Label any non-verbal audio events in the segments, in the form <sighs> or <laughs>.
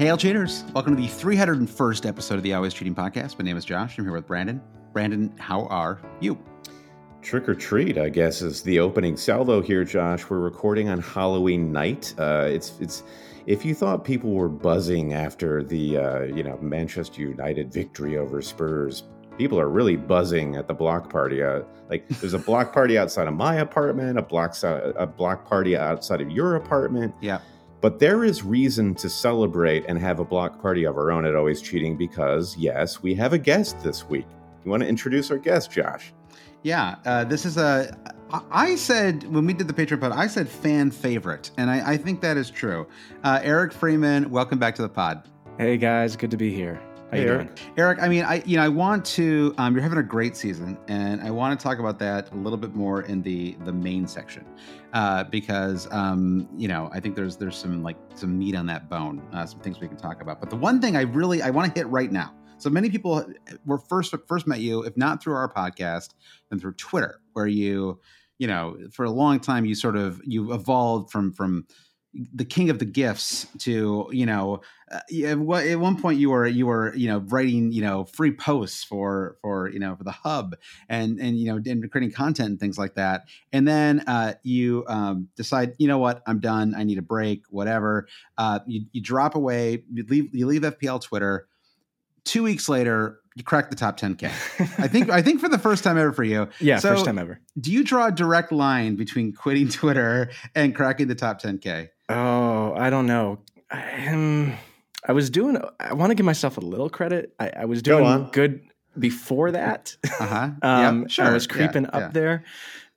Hail cheaters! Welcome to the 301st episode of the Always Cheating Podcast. My name is Josh. I'm here with Brandon. Brandon, how are you? Trick or treat, I guess, is the opening salvo here, Josh. We're recording on Halloween night. Uh, it's it's if you thought people were buzzing after the uh, you know Manchester United victory over Spurs, people are really buzzing at the block party. Uh, like there's a block party outside of my apartment, a block a block party outside of your apartment. Yeah. But there is reason to celebrate and have a block party of our own at Always Cheating because, yes, we have a guest this week. You want to introduce our guest, Josh? Yeah, uh, this is a. I said when we did the Patreon pod, I said fan favorite, and I, I think that is true. Uh, Eric Freeman, welcome back to the pod. Hey guys, good to be here. How hey, Eric. Doing? Eric, I mean, I you know, I want to. Um, you're having a great season, and I want to talk about that a little bit more in the the main section, uh, because um, you know, I think there's there's some like some meat on that bone, uh, some things we can talk about. But the one thing I really I want to hit right now so many people were first first met you, if not through our podcast, then through Twitter, where you, you know, for a long time you sort of you evolved from from the king of the gifts to you know uh, at one point you were you were you know writing you know free posts for for you know for the hub and and you know and creating content and things like that. And then uh, you um, decide you know what? I'm done. I need a break whatever. Uh, you, you drop away you leave you leave fpl twitter two weeks later, you cracked the top 10k. I think <laughs> I think for the first time ever for you. Yeah, so first time ever. Do you draw a direct line between quitting Twitter and cracking the top 10k? Oh, I don't know. I, um, I was doing. I want to give myself a little credit. I, I was doing good before that. Uh huh. <laughs> um, sure. I was creeping yeah, up yeah. there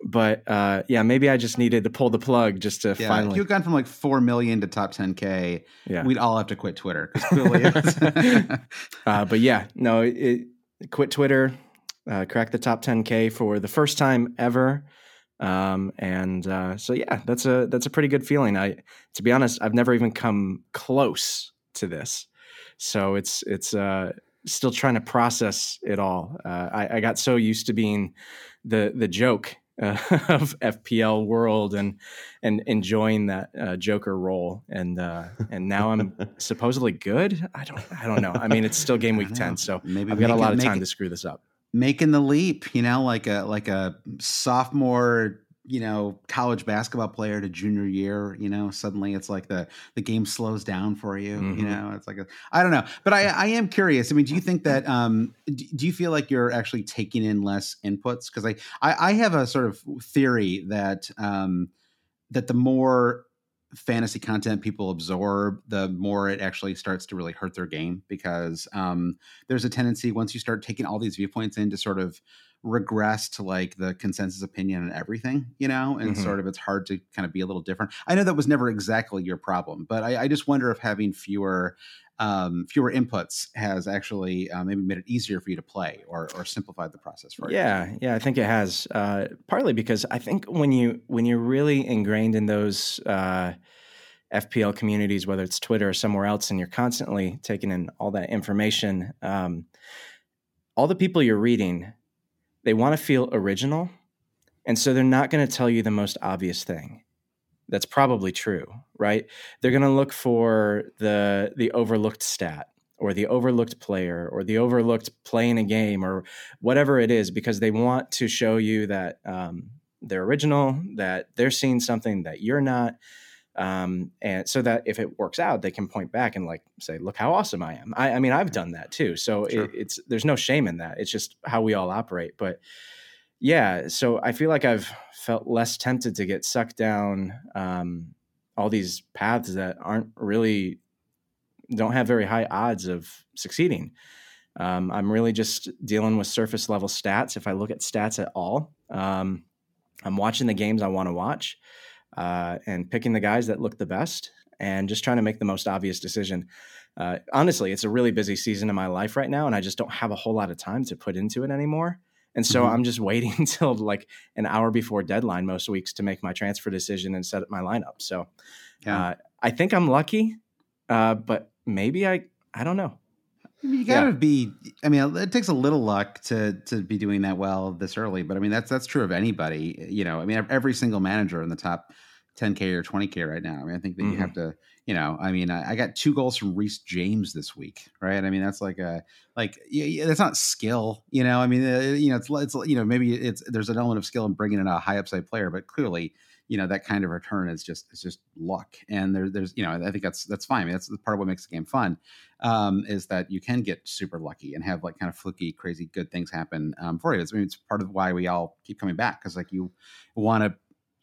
but uh, yeah, maybe I just needed to pull the plug just to yeah, finally. If you gone from like four million to top 10k, yeah. we'd all have to quit Twitter. <laughs> Clearly <laughs> uh, but yeah, no, it, it quit Twitter, uh, cracked the top 10k for the first time ever. Um, and uh, so yeah, that's a that's a pretty good feeling. I, to be honest, I've never even come close to this, so it's it's uh, still trying to process it all. Uh, I, I got so used to being the the joke uh, <laughs> of FPL world and and enjoying that uh, Joker role. And uh, and now I'm <laughs> supposedly good. I don't I don't know. I mean, it's still game week ten, so maybe I've got a lot of time it, to screw this up. Making the leap, you know, like a like a sophomore you know college basketball player to junior year you know suddenly it's like the the game slows down for you mm-hmm. you know it's like I don't know but i i am curious i mean do you think that um do you feel like you're actually taking in less inputs because I, I i have a sort of theory that um that the more fantasy content people absorb, the more it actually starts to really hurt their game because um, there's a tendency once you start taking all these viewpoints in to sort of regress to like the consensus opinion and everything, you know, and mm-hmm. sort of it's hard to kind of be a little different. I know that was never exactly your problem, but I, I just wonder if having fewer um, fewer inputs has actually uh, maybe made it easier for you to play or, or simplified the process for you. Yeah, yeah, I think it has. Uh, partly because I think when you when you're really ingrained in those uh, FPL communities, whether it's Twitter or somewhere else, and you're constantly taking in all that information, um, all the people you're reading they want to feel original. And so they're not going to tell you the most obvious thing. That's probably true, right? They're going to look for the the overlooked stat or the overlooked player or the overlooked play in a game or whatever it is because they want to show you that um, they're original, that they're seeing something that you're not. Um, and so that if it works out, they can point back and like say, "Look how awesome I am." I, I mean, I've done that too. So sure. it, it's there's no shame in that. It's just how we all operate. But yeah, so I feel like I've felt less tempted to get sucked down um, all these paths that aren't really don't have very high odds of succeeding. Um, I'm really just dealing with surface level stats. If I look at stats at all, um, I'm watching the games I want to watch uh, and picking the guys that look the best and just trying to make the most obvious decision. Uh, honestly, it's a really busy season in my life right now, and I just don't have a whole lot of time to put into it anymore. And so mm-hmm. I'm just <laughs> waiting until like an hour before deadline most weeks to make my transfer decision and set up my lineup. So yeah. uh, I think I'm lucky, uh, but maybe I I don't know. You got to yeah. be. I mean, it takes a little luck to to be doing that well this early, but I mean that's that's true of anybody. You know, I mean every single manager in the top 10k or 20k right now. I mean, I think that mm-hmm. you have mm-hmm. to. You know, I mean, I, I, got two goals from Reece James this week, right? I mean, that's like a like yeah, that's not skill. You know, I mean, uh, you know, it's it's you know maybe it's there's an element of skill in bringing in a high upside player, but clearly you know that kind of return is just is just luck and there, there's you know i think that's that's fine I mean, that's part of what makes the game fun um, is that you can get super lucky and have like kind of fluky crazy good things happen um, for you. It's, I mean, it's part of why we all keep coming back because like you want to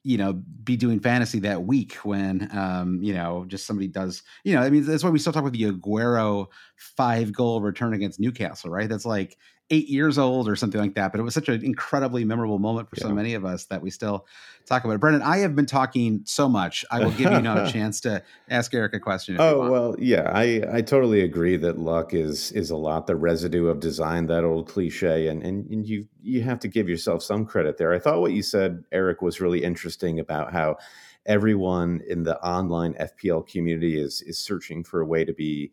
you know be doing fantasy that week when um you know just somebody does you know i mean that's why we still talk with the aguero five goal return against newcastle right? That's like eight years old or something like that. But it was such an incredibly memorable moment for yeah. so many of us that we still talk about it. Brandon, I have been talking so much. I will give you now a <laughs> chance to ask Eric a question. oh well, yeah, I I totally agree that luck is is a lot the residue of design. That old cliche, and and, and you you have to give yourself some credit there. I thought what you said, Eric, was really interesting about how everyone in the online FPL community is is searching for a way to be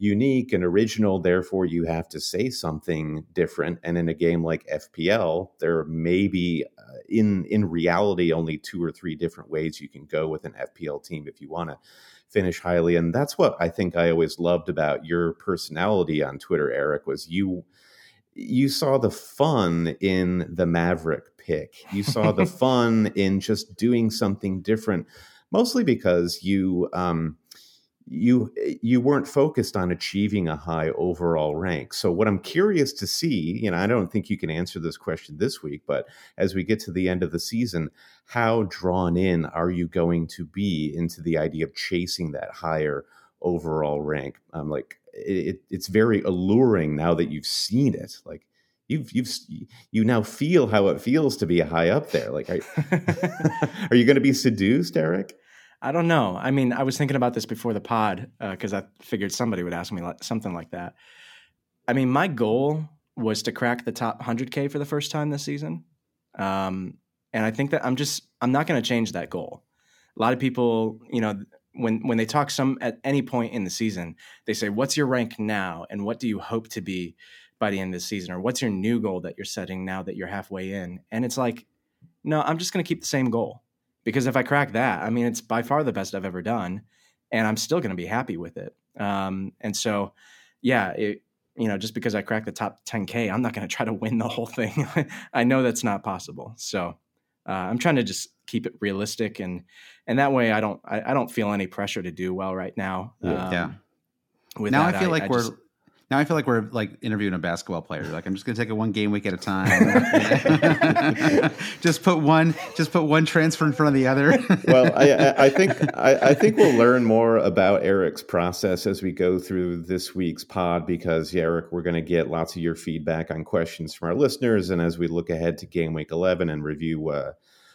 unique and original. Therefore, you have to say something different. And in a game like FPL, there may be, uh, in in reality, only two or three different ways you can go with an FPL team if you want to finish highly. And that's what I think I always loved about your personality on Twitter, Eric. Was you you saw the fun in the Maverick pick. You saw the <laughs> fun in just doing something different, mostly because you. Um, you you weren't focused on achieving a high overall rank. So what I'm curious to see, you know, I don't think you can answer this question this week, but as we get to the end of the season, how drawn in are you going to be into the idea of chasing that higher overall rank? I'm like it, it's very alluring now that you've seen it. Like you've you've you now feel how it feels to be high up there. Like, are, <laughs> are you going to be seduced, Eric? I don't know. I mean, I was thinking about this before the pod because uh, I figured somebody would ask me like, something like that. I mean, my goal was to crack the top 100K for the first time this season. Um, and I think that I'm just, I'm not going to change that goal. A lot of people, you know, when, when they talk some at any point in the season, they say, what's your rank now? And what do you hope to be by the end of the season? Or what's your new goal that you're setting now that you're halfway in? And it's like, no, I'm just going to keep the same goal because if I crack that, I mean, it's by far the best I've ever done, and I'm still going to be happy with it. Um, and so, yeah, it, you know, just because I crack the top 10k, I'm not going to try to win the whole thing. <laughs> I know that's not possible. So uh, I'm trying to just keep it realistic, and and that way I don't I, I don't feel any pressure to do well right now. Um, yeah. now that, I feel like I we're just, now I feel like we're like interviewing a basketball player. Like I'm just going to take it one game week at a time. <laughs> just put one, just put one transfer in front of the other. <laughs> well, I, I think I, I, think we'll learn more about Eric's process as we go through this week's pod because yeah, Eric, we're going to get lots of your feedback on questions from our listeners, and as we look ahead to game week 11 and review uh,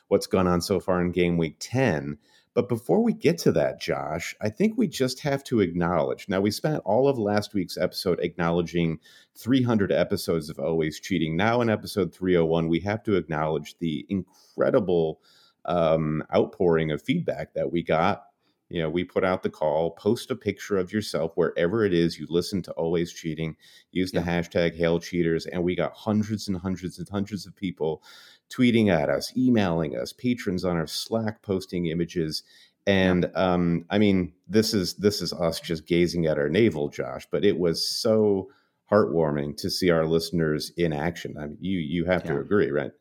what's gone on so far in game week 10. But before we get to that, Josh, I think we just have to acknowledge. Now, we spent all of last week's episode acknowledging 300 episodes of Always Cheating. Now, in episode 301, we have to acknowledge the incredible um, outpouring of feedback that we got. You know, we put out the call, post a picture of yourself wherever it is you listen to Always Cheating, use the yeah. hashtag Hail Cheaters, and we got hundreds and hundreds and hundreds of people tweeting at us, emailing us, patrons on our Slack posting images. And um, I mean, this is this is us just gazing at our navel, Josh. But it was so heartwarming to see our listeners in action. I mean, you you have yeah. to agree, right?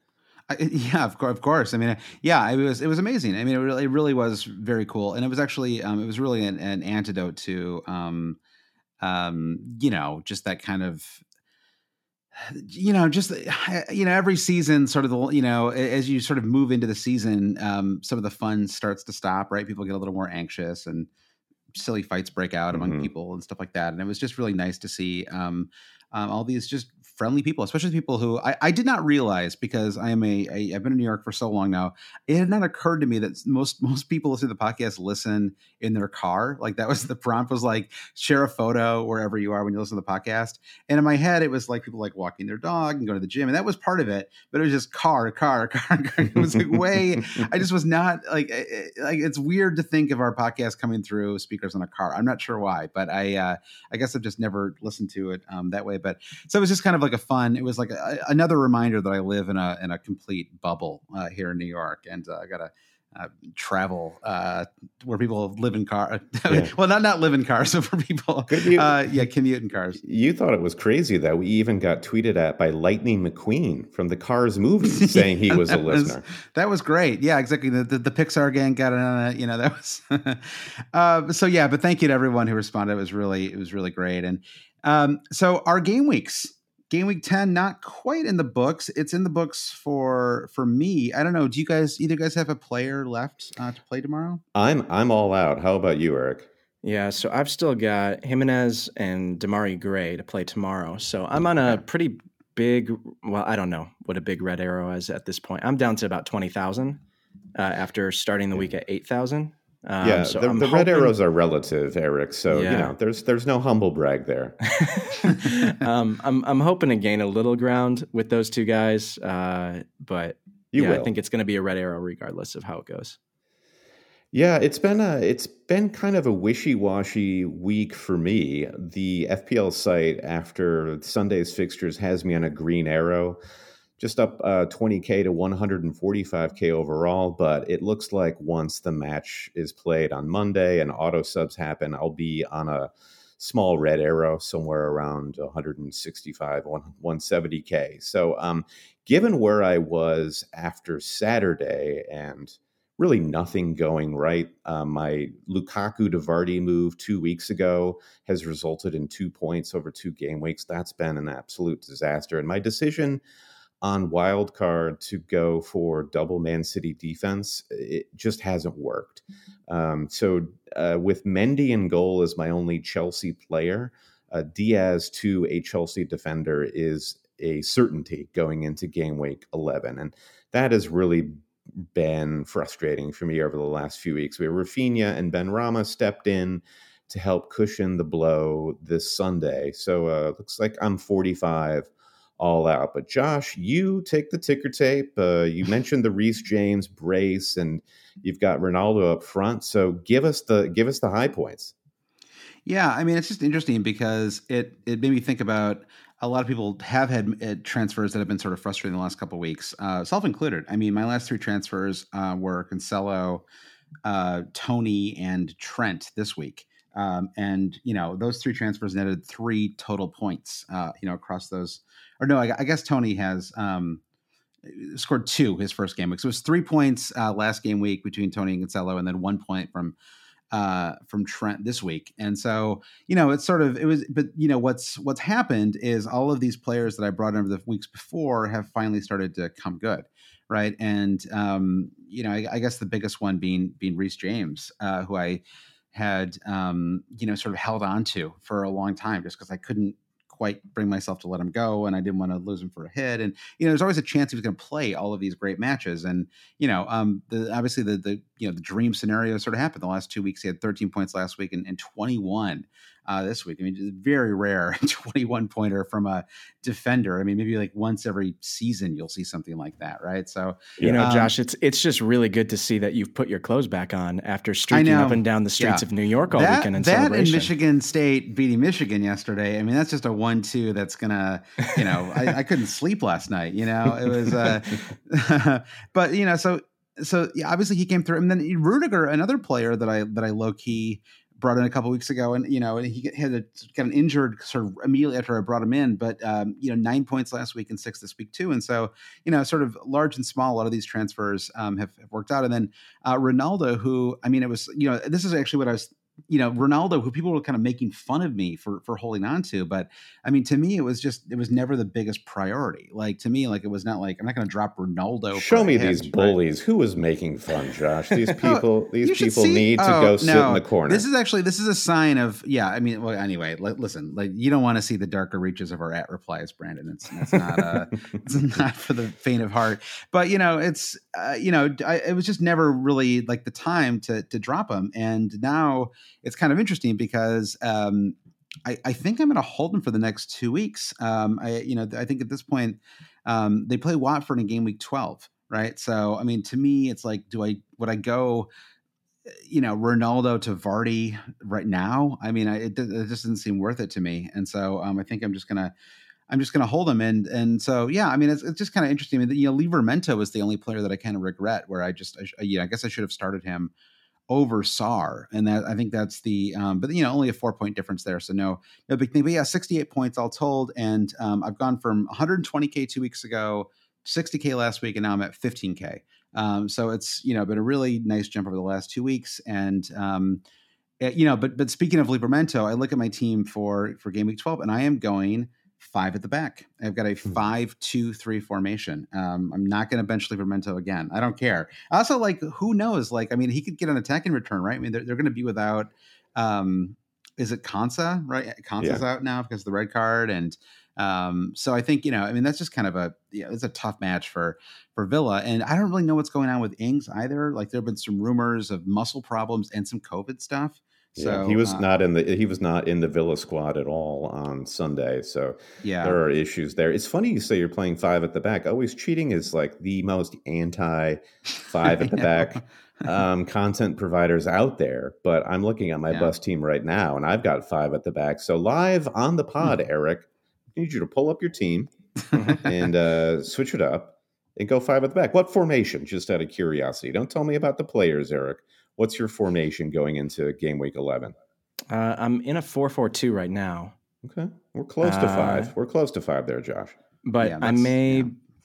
I, yeah, of course, of course. I mean, yeah, it was it was amazing. I mean, it really, it really was very cool, and it was actually um, it was really an, an antidote to um, um, you know just that kind of you know just <sighs> you know every season sort of the you know as you sort of move into the season um some of the fun starts to stop right people get a little more anxious and silly fights break out among mm-hmm. people and stuff like that and it was just really nice to see um, um all these just friendly people, especially people who I, I did not realize because I am a, a I've been in New York for so long now. It had not occurred to me that most <laughs> most people listen to the podcast listen in their car. Like that was the prompt was like share a photo wherever you are when you listen to the podcast. And in my head, it was like people like walking their dog and going to the gym, and that was part of it. But it was just car, car, <laughs> car. car. It was like way. <laughs> I just was not like eh, eh, like it's weird to think of our podcast coming through speakers in a car. I'm not sure why, but I uh, I guess I've just never listened to it um, that way. But so it was just kind of like a fun. It was like a, another reminder that I live in a in a complete bubble uh, here in New York, and uh, I got to uh, travel uh, where people live in cars. <laughs> Yeah. well, not not live in cars, <laughs> but for people, you, uh, yeah, commute in cars. You thought it was crazy that we even got tweeted at by Lightning McQueen from the Cars movie <laughs> saying he was a listener. Was, that was great. Yeah, exactly. The, the, the Pixar gang got it on it. You know, that was uh, so. Yeah, but thank you to everyone who responded. It was really it was really great. And um, so our game weeks game week 10 not quite in the books. It's in the books for for me. I don't know. Do you guys either guys have a player left uh, to play tomorrow? I'm i'm all out. How about you eric? Yeah so i've still got jimenez and Demarai Gray to play tomorrow. So i'm on a pretty big well i don't know what a big red arrow is at this point. I'm down to about 20000 uh, after starting the week at 8000 um, yeah, so the, the red arrows are relative, Eric. So yeah. you know, there's there's no humble brag there. <laughs> <laughs> um, I'm I'm hoping to gain a little ground with those two guys, uh, but you yeah, will. I think it's going to be a red arrow regardless of how it goes. Yeah, it's been a it's been kind of a wishy-washy week for me. The FPL site after Sunday's fixtures has me on a green arrow just up uh, 20k to 145k overall. But it looks like once the match is played on Monday and auto subs happen, I'll be on a small red arrow somewhere around 165 170k. So, um, given where I was after Saturday and really nothing going right. Uh, my Lukaku to move two weeks ago has resulted in two points over two game weeks. That's been an absolute disaster. And my decision on wild card to go for double Man City defense, it just hasn't worked. Um, so uh, with Mendy in goal as my only Chelsea player, uh, Dias to a Chelsea defender is a certainty going into game week 11. And that has really been frustrating for me over the last few weeks. Where Raphinha and Benrahma stepped in to help cushion the blow this Sunday. So uh, looks like I'm 45 all out. But Josh, you take the ticker tape. Uh, you <laughs> mentioned the Reece James brace, and you've got Ronaldo up front. So give us the give us the high points. Yeah, I mean it's just interesting because it it made me think about a lot of people have had uh, transfers that have been sort of frustrating the last couple weeks, uh, self included. I mean, my last three transfers uh, were Cancelo, uh, Toney, and Trent this week. Um, and you know those three transfers netted three total points. Uh, you know across those, or no, I, I guess Toney has um, scored two his first game week. So it was three points uh, last game week between Toney and Cancelo, and then one point from uh, from Trent this week. And so you know it's sort of it was, but you know what's what's happened is all of these players that I brought over the weeks before have finally started to come good. Right, and um, you know, I, I guess the biggest one being being Reece James, uh, who I had um, you know sort of held on to for a long time just because I couldn't quite bring myself to let him go and I didn't want to lose him for a hit and you know there's always a chance he was going to play all of these great matches and you know um the obviously the the you know the dream scenario sort of happened. The last two weeks he had 13 points last week and, and 21 uh, this week. I mean, very rare <laughs> 21 pointer from a defender. I mean, maybe like once every season you'll see something like that, right? So, you know, um, Josh, it's it's just really good to see that you've put your clothes back on after streaking up and down the streets yeah. of New York all that, weekend in that and Michigan State beating Michigan yesterday. I mean, that's just a one-two that's gonna, you know, I, I, couldn't sleep last night. You know, it was, uh, <laughs> but you know, so so yeah, obviously he came through, and then Rudiger, another player that I that I low key brought in a couple weeks ago, and you know, and he had a, got an injured sort of immediately after I brought him in, but um, you know, nine points last week and six this week too, and so you know, sort of large and small, a lot of these transfers um, have, have, worked out, and then uh, Ronaldo, who I mean, it was you know, this is actually what I was you know Ronaldo, who people were kind of making fun of me for for holding on to. But I mean, to me, it was just it was never the biggest priority. Like to me, like it was not like I'm not going to drop Ronaldo. Show me these bullies. Who was making fun, Josh? These <laughs> people. these people need to oh, go sit no, in the corner. This is actually this is a sign of yeah. I mean, well, anyway, listen, like you don't want to see the darker reaches of our at replies, Brandon. It's it's not uh <laughs> it's not for the faint of heart. But you know, it's uh, you know, I, it was just never really like the time to to drop him, and now it's kind of interesting because um, I, I, think I'm going to hold them for the next two weeks. Um, I, you know, I think at this point um, they play Watford in game week 12, right? So, I mean, to me, it's like, do I would I go, you know, Ronaldo to Vardy right now? I mean, I, it, it, just doesn't seem worth it to me, and so um, I think I'm just gonna. I'm just going to hold him, and and so yeah, I mean it's, it's just kind of interesting. I mean, you know, Livramento is the only player that I kind of regret where I just I, yeah I guess I should have started him over Sarr, and that I think that's the. Um, but you know, only a four point difference there, so no, no big thing. But yeah, sixty eight points all told, and um, I've gone from 120k two weeks ago, 60k last week, and now I'm at 15k. Um, so it's you know been a really nice jump over the last two weeks, and um, eh, you know, but but speaking of Livramento, I look at my team for for game week 12, and I am going five at the back. I've got a hmm. five, two, three formation. Um, I'm not going to bench Livramento again. I don't care. Also, like, who knows? Like, I mean, he could get an attack in return, right? I mean, they're, they're going to be without, um, is it Konsa, right? Konsa's yeah. out now because of the red card. And, um, so I think, you know, I mean, that's just kind of a, yeah, it's a tough match for, for Villa. And I don't really know what's going on with Ings either. Like, there have been some rumors of muscle problems and some COVID stuff. So yeah, he was uh, not in the he was not in the Villa squad at all on Sunday. So yeah, there are issues there. It's funny you say you're playing five at the back. Always cheating is like the most anti five at the <laughs> back um, content providers out there. But I'm looking at my yeah. bus team right now, and I've got five at the back. So live on the pod, mm-hmm. Eric, I need you to pull up your team <laughs> and uh, switch it up and go five at the back. What formation? Just out of curiosity. Don't tell me about the players, Eric. What's your formation going into game week 11? Uh, I'm in a 4 4 2 right now. Okay. We're close to five. Uh, We're close to five there, Josh. But yeah, I may, yeah.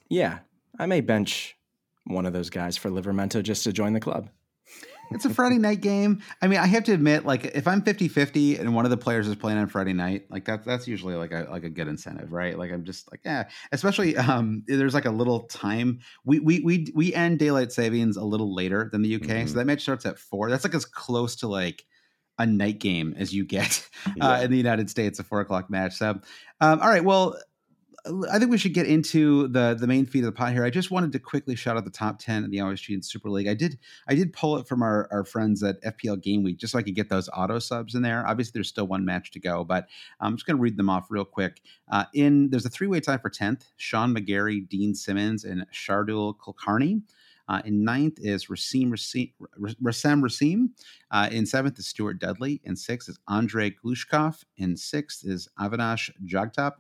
yeah, I may bench one of those guys for Livramento just to join the club it's a Friday night game. I mean, I have to admit, like, if I'm 50-50 and one of the players is playing on Friday night, like that's that's usually like a like a good incentive, right? Like I'm just like, yeah. Especially um there's like a little time. We we we we end daylight savings a little later than the UK. Mm-hmm. So that match starts at four. That's like as close to like a night game as you get <laughs> uh, yeah. in the United States, a four o'clock match. So, um, all right, well, I think we should get into the the main feed of the pot here. I just wanted to quickly shout out the top ten in the Always and Super League. I did I did pull it from our, our friends at FPL Game Week just so I could get those auto subs in there. Obviously, there's still one match to go, but I'm just going to read them off real quick. Uh, in there's a three way tie for tenth: Sean McGarry, Dean Simmons, and Shardul Kulkarni. Uh, in ninth is Rasim Rasim, Rasim, Rasim. Uh, in seventh is Stuart Dudley. In sixth is Andre Glushkov. In sixth is Avinash Jagtap.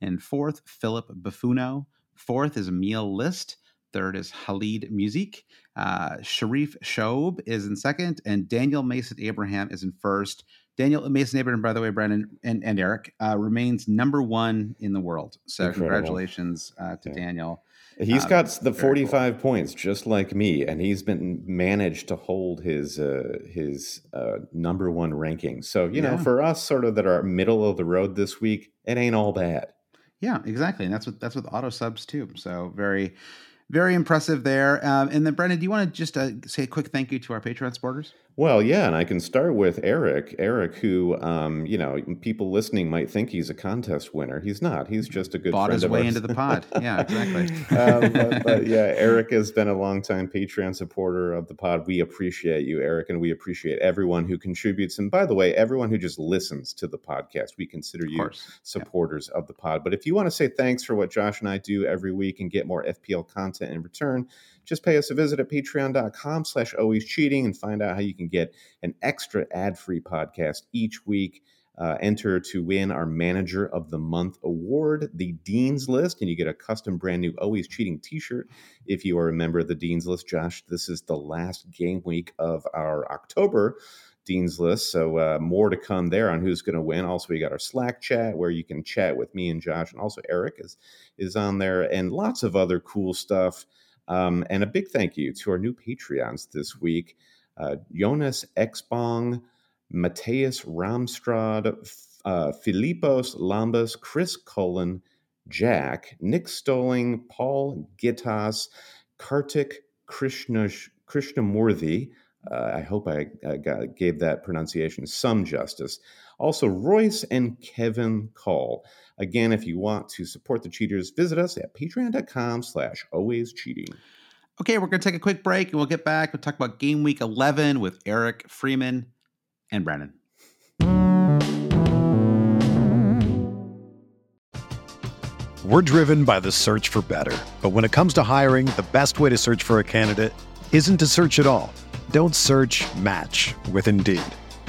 In fourth, Philip Buffino. Fourth is Emil List. Third is Halid Music. Uh, Sharif Shob is in second. And Daniel Mason Abraham is in first. Daniel Mason Abraham, by the way, Brandon and, and Eric, uh, remains number one in the world. So Incredible. congratulations uh, to yeah. Daniel. He's um, got the 45 cool. points just like me and he's been managed to hold his uh, his uh, number 1 ranking. So, you yeah. know, for us sort of that are middle of the road this week, it ain't all bad. Yeah, exactly. And that's what that's with auto subs too. So, very very impressive there. Um, and then, Brandon, do you want to just uh, say a quick thank you to our Patreon supporters? Well, yeah, and I can start with Eric. Eric, who, um, you know, people listening might think he's a contest winner. He's not. He's just a good friend. bought his way ours. into the pod. <laughs> Yeah, exactly. um, but, but, yeah, Eric has been a longtime Patreon supporter of the pod. We appreciate you, Eric, and we appreciate everyone who contributes. And by the way, everyone who just listens to the podcast, we consider you supporters of the pod. But if you want to say thanks for what Josh and I do every week and get more FPL content in return just pay us a visit at patreon.com slash always cheating and find out how you can get an extra ad-free podcast each week. Uh, enter to win our Manager of the Month award, the Dean's List, and you get a custom brand new Always Cheating t shirt if you are a member of the Dean's List. Josh, this is the last game week of our October Dean's List, so uh, more to come there on who's going to win. Also, we got our Slack chat where you can chat with me and Josh, and also Eric is, is on there, and lots of other cool stuff. Um, and a big thank you to our new Patreons this week uh, Jonas Exbong, Mateus Ramstrad, uh, Filipos Lambas, Chris Cullen, Jack, Nick Stoling, Paul Gittas, Kartik Krishna, Krishnamurthy. Uh, I hope I, I got, gave that pronunciation some justice. Also, Royce and Kevin Call. Again, if you want to support the cheaters, visit us at patreon.com slash always cheating. Okay, we're going to take a quick break and we'll get back. We'll talk about game week 11 with Eric Freeman and Brandon. We're driven by the search for better. But when it comes to hiring, the best way to search for a candidate isn't to search at all. Don't search match with Indeed.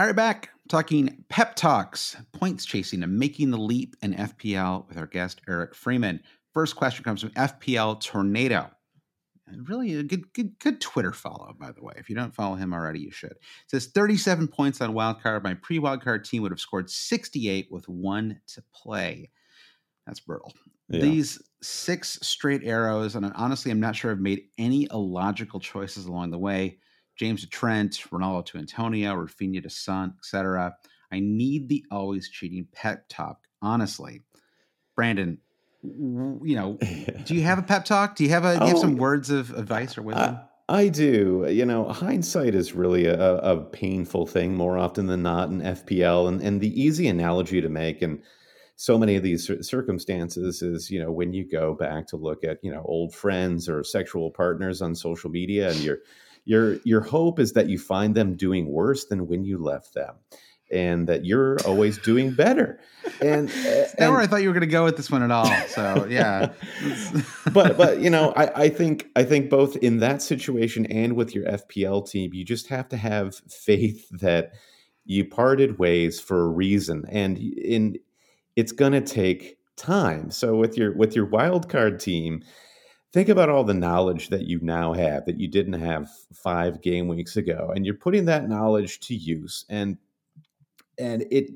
All right, back talking pep talks, points chasing, and making the leap in FPL with our guest Eric Freeman. First question comes from FPL Tornado. Really a good, good, good Twitter follow, by the way. If you don't follow him already, you should. It says 37 points on wildcard. My pre-wildcard team would have scored 68 with one to play. That's brutal. Yeah. These six straight arrows, and honestly, I'm not sure I've made any illogical choices along the way. James to Trent, Ronaldo to Antonio, Raphinha to Son, etc. I need the always cheating pep talk. Honestly, Brandon, you know, <laughs> do you have a pep talk? Do you have a do you have some oh, words of advice or wisdom? I, I do. You know, hindsight is really a, a, painful thing more often than not in FPL, and and the easy analogy to make and so many of these circumstances is you know when you go back to look at you know old friends or sexual partners on social media and you're your your hope is that you find them doing worse than when you left them and that you're always doing better. And, <laughs> eh, and where i thought you were going to go with this one at all so yeah. <laughs> But but you know I, I think i think both in that situation and with your fpl team you just have to have faith that you parted ways for a reason. And in it's going to take time. So with your with your wild card team think about all the knowledge that you now have that you didn't have five game weeks ago and you're putting that knowledge to use and and it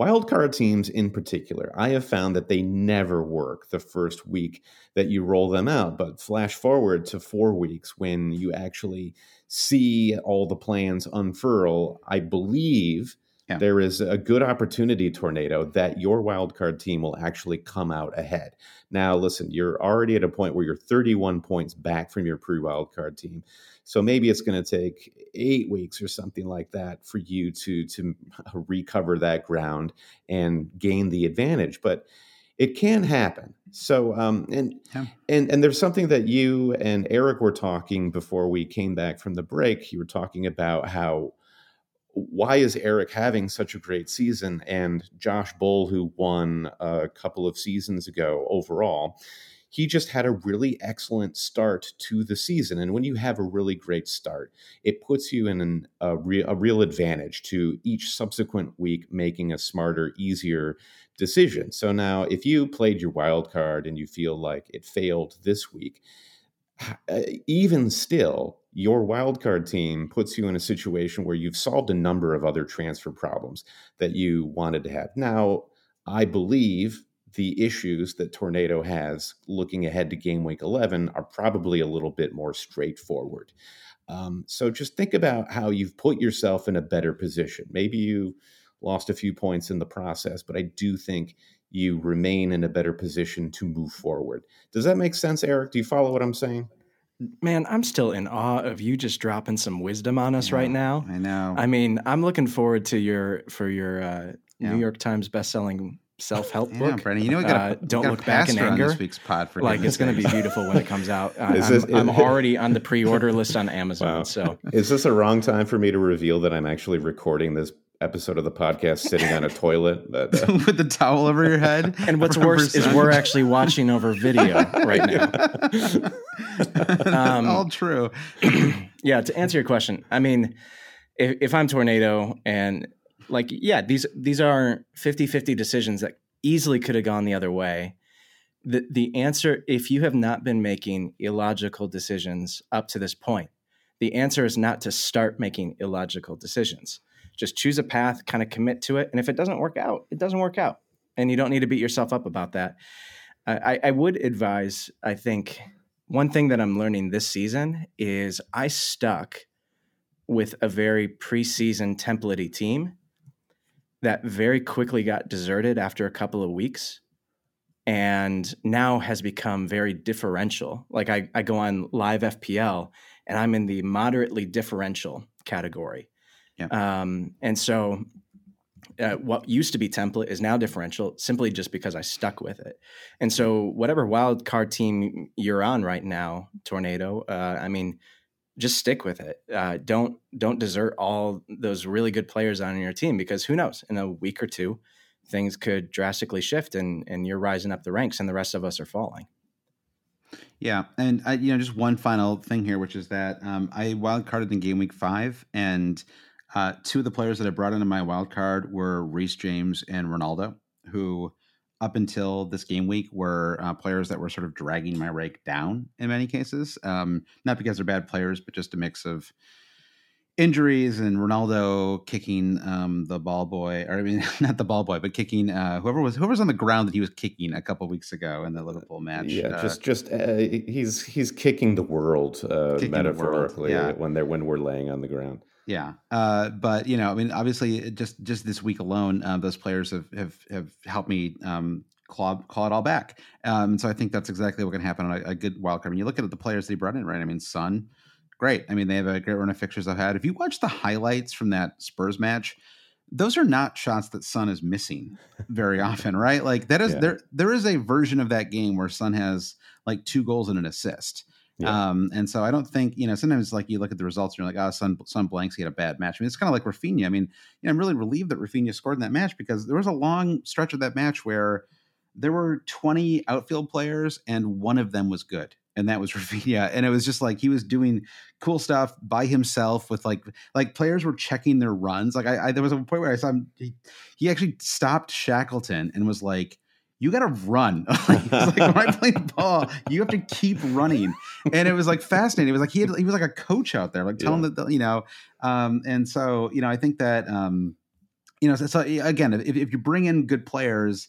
wildcard teams in particular i have found that they never work the first week that you roll them out but flash forward to four weeks when you actually see all the plans unfurl i believe yeah. there is a good opportunity tornado that your wildcard team will actually come out ahead now, listen, you're already at a point where you're 31 points back from your pre wildcard team. So maybe it's going to take eight weeks or something like that for you to to <laughs> recover that ground and gain the advantage. But it can happen. So um, and yeah. and and there's something that you and Eric were talking before we came back from the break. You were talking about how why is Eric having such a great season? And Josh Bull, who won a couple of seasons ago overall, he just had a really excellent start to the season. And when you have a really great start, it puts you in an, a, re, a real advantage to each subsequent week making a smarter, easier decision. So now, if you played your wild card and you feel like it failed this week, uh, even still, your wildcard team puts you in a situation where you've solved a number of other transfer problems that you wanted to have. Now, I believe the issues that Tornado has looking ahead to game week 11 are probably a little bit more straightforward. Um, so just think about how you've put yourself in a better position. Maybe you lost a few points in the process, but I do think you remain in a better position to move forward. Does that make sense, Eric? Do you follow what I'm saying? Man, I'm still in awe of you just dropping some wisdom on us yeah, right now. I know. I mean, I'm looking forward to your for your uh, yeah. New York Times best-selling self-help yeah, book. Brennan, you know we got uh, don't look back in anger. This week's pod for like it's going to be beautiful when it comes out. <laughs> Uh, I'm, I'm, <laughs> already on the pre-order list on Amazon. Wow. So, is this a wrong time for me to reveal that I'm actually recording this episode of the podcast sitting on a toilet but, uh, <laughs> with the towel over your head. <laughs> And what's worse is we're actually watching over video <laughs> right now. um, All true. <clears throat> yeah, to answer your question, I mean, if, if I'm Tornado and like, yeah, these these are 50-50 decisions that easily could have gone the other way. The the answer, if you have not been making illogical decisions up to this point, the answer is not to start making illogical decisions just choose a path, kind of commit to it. And if it doesn't work out, it doesn't work out. And you don't need to beat yourself up about that. I, I would advise, I think, one thing that I'm learning this season is I stuck with a very preseason templatey team that very quickly got deserted after a couple of weeks and now has become very differential. Like I, I go on live FPL and I'm in the moderately differential category. Yeah. Um, and so uh, what used to be template is now differential simply just because I stuck with it. And so whatever wild card team you're on right now, Tornado, uh, I mean, just stick with it. Uh, don't don't desert all those really good players on your team because who knows in a week or two things could drastically shift and and you're rising up the ranks and the rest of us are falling. Yeah, and I, you know, just one final thing here, which is that um, I wild carded in game week five, and uh, two of the players that I brought into my wild card were Reece James and Ronaldo, who up until this game week were uh, players that were sort of dragging my rake down in many cases. Um, not because they're bad players, but just a mix of injuries and Ronaldo kicking um, the ball boy, or I mean, <laughs> not the ball boy, but kicking uh, whoever was whoever was on the ground that he was kicking a couple weeks ago in the Liverpool match. Yeah, uh, just just uh, he's he's kicking the world uh, kicking metaphorically the world. Yeah. when they're when we're laying on the ground. Yeah, uh, but you know, I mean, obviously, just just this week alone, uh, those players have have have helped me um, claw claw it all back. Um, so I think that's exactly what can happen on a, a good wild card. I mean, you look at the players that he brought in, right? I mean, Son, great. I mean, they have a great run of fixtures I've had. If you watch the highlights from that Spurs match, those are not shots that Son is missing very <laughs> often, right? Like that is yeah. there there is a version of that game where Son has like two goals and an assist. Yeah. Um, and so I don't think, you know, sometimes like you look at the results and you're like, oh, Son, Son blanks, he had a bad match. I mean, it's kind of like Raphinha. I mean, you know, I'm really relieved that Raphinha scored in that match because there was a long stretch of that match where there were 20 outfield players and one of them was good. And that was <laughs> Raphinha. And it was just like he was doing cool stuff by himself with like like players were checking their runs. Like I, I there was a point where I saw him he, he actually stopped Shackleton and was like, you got to run. <laughs> like, like, when I play ball, you have to keep running. And it was like fascinating. It was like he had, he was like a coach out there, like telling yeah. that, you know, um, and so, you know, I think that, um, you know, so, so again, if, if you bring in good players,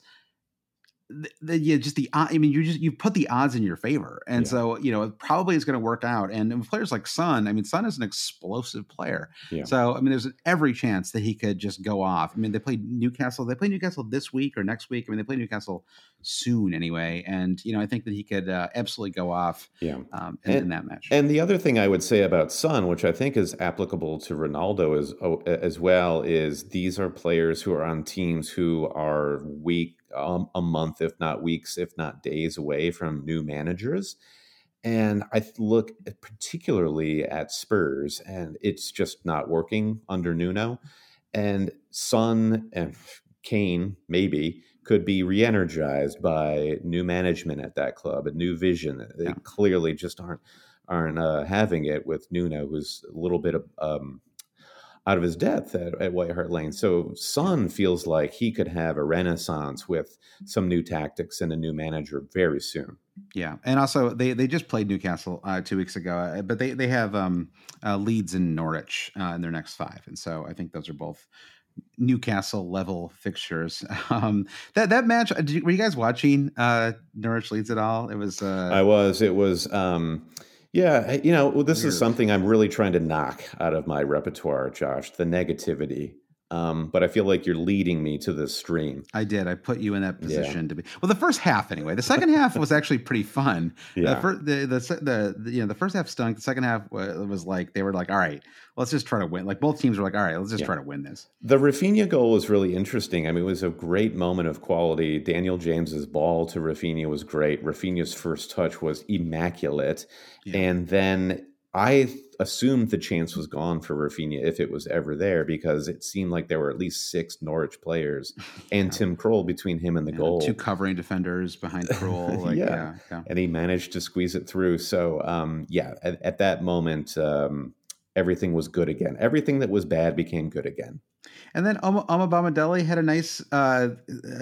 the, the, yeah, just the I mean, you just you put the odds in your favor, and yeah. so you know it probably is going to work out. And with players like Son, I mean, Son is an explosive player, yeah. so I mean, there's every chance that he could just go off. I mean, they play Newcastle. They play Newcastle this week or next week. I mean, they play Newcastle soon anyway, and you know, I think that he could uh, absolutely go off. Yeah, um, in, and, in, that match. And the other thing I would say about Son, which I think is applicable to Ronaldo as oh, as well, is these are players who are on teams who are weak um, a month, if not weeks, if not days away from new managers. And I look particularly at Spurs, and it's just not working under Nuno. And Son and Kane, maybe, could be re energized by new management at that club, a new vision. They yeah. clearly just aren't aren't uh, having it with Nuno, who's a little bit of um, out of his depth at, at White Hart Lane. So Son feels like he could have a renaissance with some new tactics and a new manager very soon. Yeah, and also they they just played Newcastle uh, two weeks ago, uh, but they they have um, uh, Leeds and Norwich uh, in their next five, and so I think those are both Newcastle level fixtures. <laughs> Um, that that match, uh, you, were you guys watching uh, Norwich Leeds at all? It was. Uh, I was. It was. Um, yeah, you know, well, this weird. is something I'm really trying to knock out of my repertoire, Josh. The negativity um, but I feel like you're leading me to this stream. I did. I put you in that position yeah. to be. Well, the first half anyway. The second half was actually pretty fun. Yeah. The, first, the, the, the, you know the first half stunk. The second half was like they were like, all right, let's just try to win. Like both teams were like, all right, let's just yeah. try to win this. The Raphinha goal was really interesting. I mean, it was a great moment of quality. Daniel James's ball to Raphinha was great. Raphinha's first touch was immaculate, and then I assumed the chance was gone for Raphinha if it was ever there because it seemed like there were at least six Norwich players <laughs> and yeah. Tim Krul between him and the yeah, goal. Two covering defenders behind <laughs> Krul. Like, yeah. yeah. And he managed to squeeze it through. So, um, yeah, at, at, that moment, um, everything was good again. Everything that was bad became good again. And then Omobamidele Deli had a nice uh,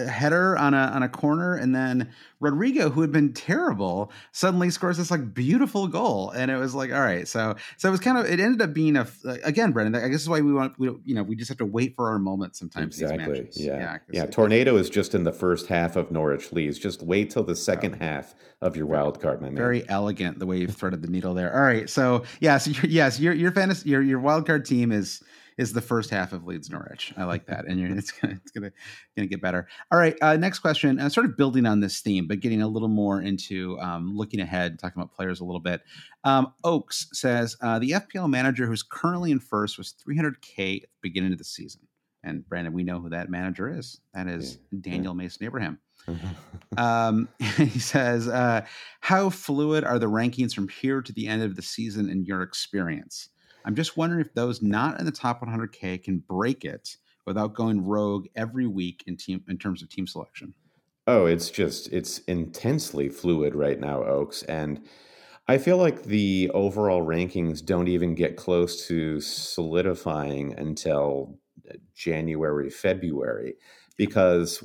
header on a on a corner, and then Rodrigo, who had been terrible, suddenly scores this like beautiful goal, and it was like, all right, so so it was kind of it ended up being a again, Brandon. I guess is why we want we you know we just have to wait for our moment sometimes. Exactly. Yeah. Yeah. yeah. Tornado is just in the first half of Norwich Leeds. Just wait till the second oh. half of your wild card, my man. Very elegant the way you've threaded the needle there. All right, so yeah, <laughs> so yes, your your fantasy your your wild card team is is the first half of Leeds Norwich. I like that, and <laughs> it's gonna it's gonna gonna get better. All right, uh, next question. Uh, sort of building on this theme, but getting a little more into um, looking ahead, talking about players a little bit. Um, Oaks says uh, the FPL manager who's currently in first was 300k at the beginning of the season. And Brandon, we know who that manager is. That is yeah. Daniel Mason Abraham. <laughs> um, <laughs> he says, uh, "How fluid are the rankings from here to the end of the season in your experience?" I'm just wondering if those not in the top 100K can break it without going rogue every week in team in terms of team selection. Oh, it's just it's intensely fluid right now, Oaks, and I feel like the overall rankings don't even get close to solidifying until uh, January, February, because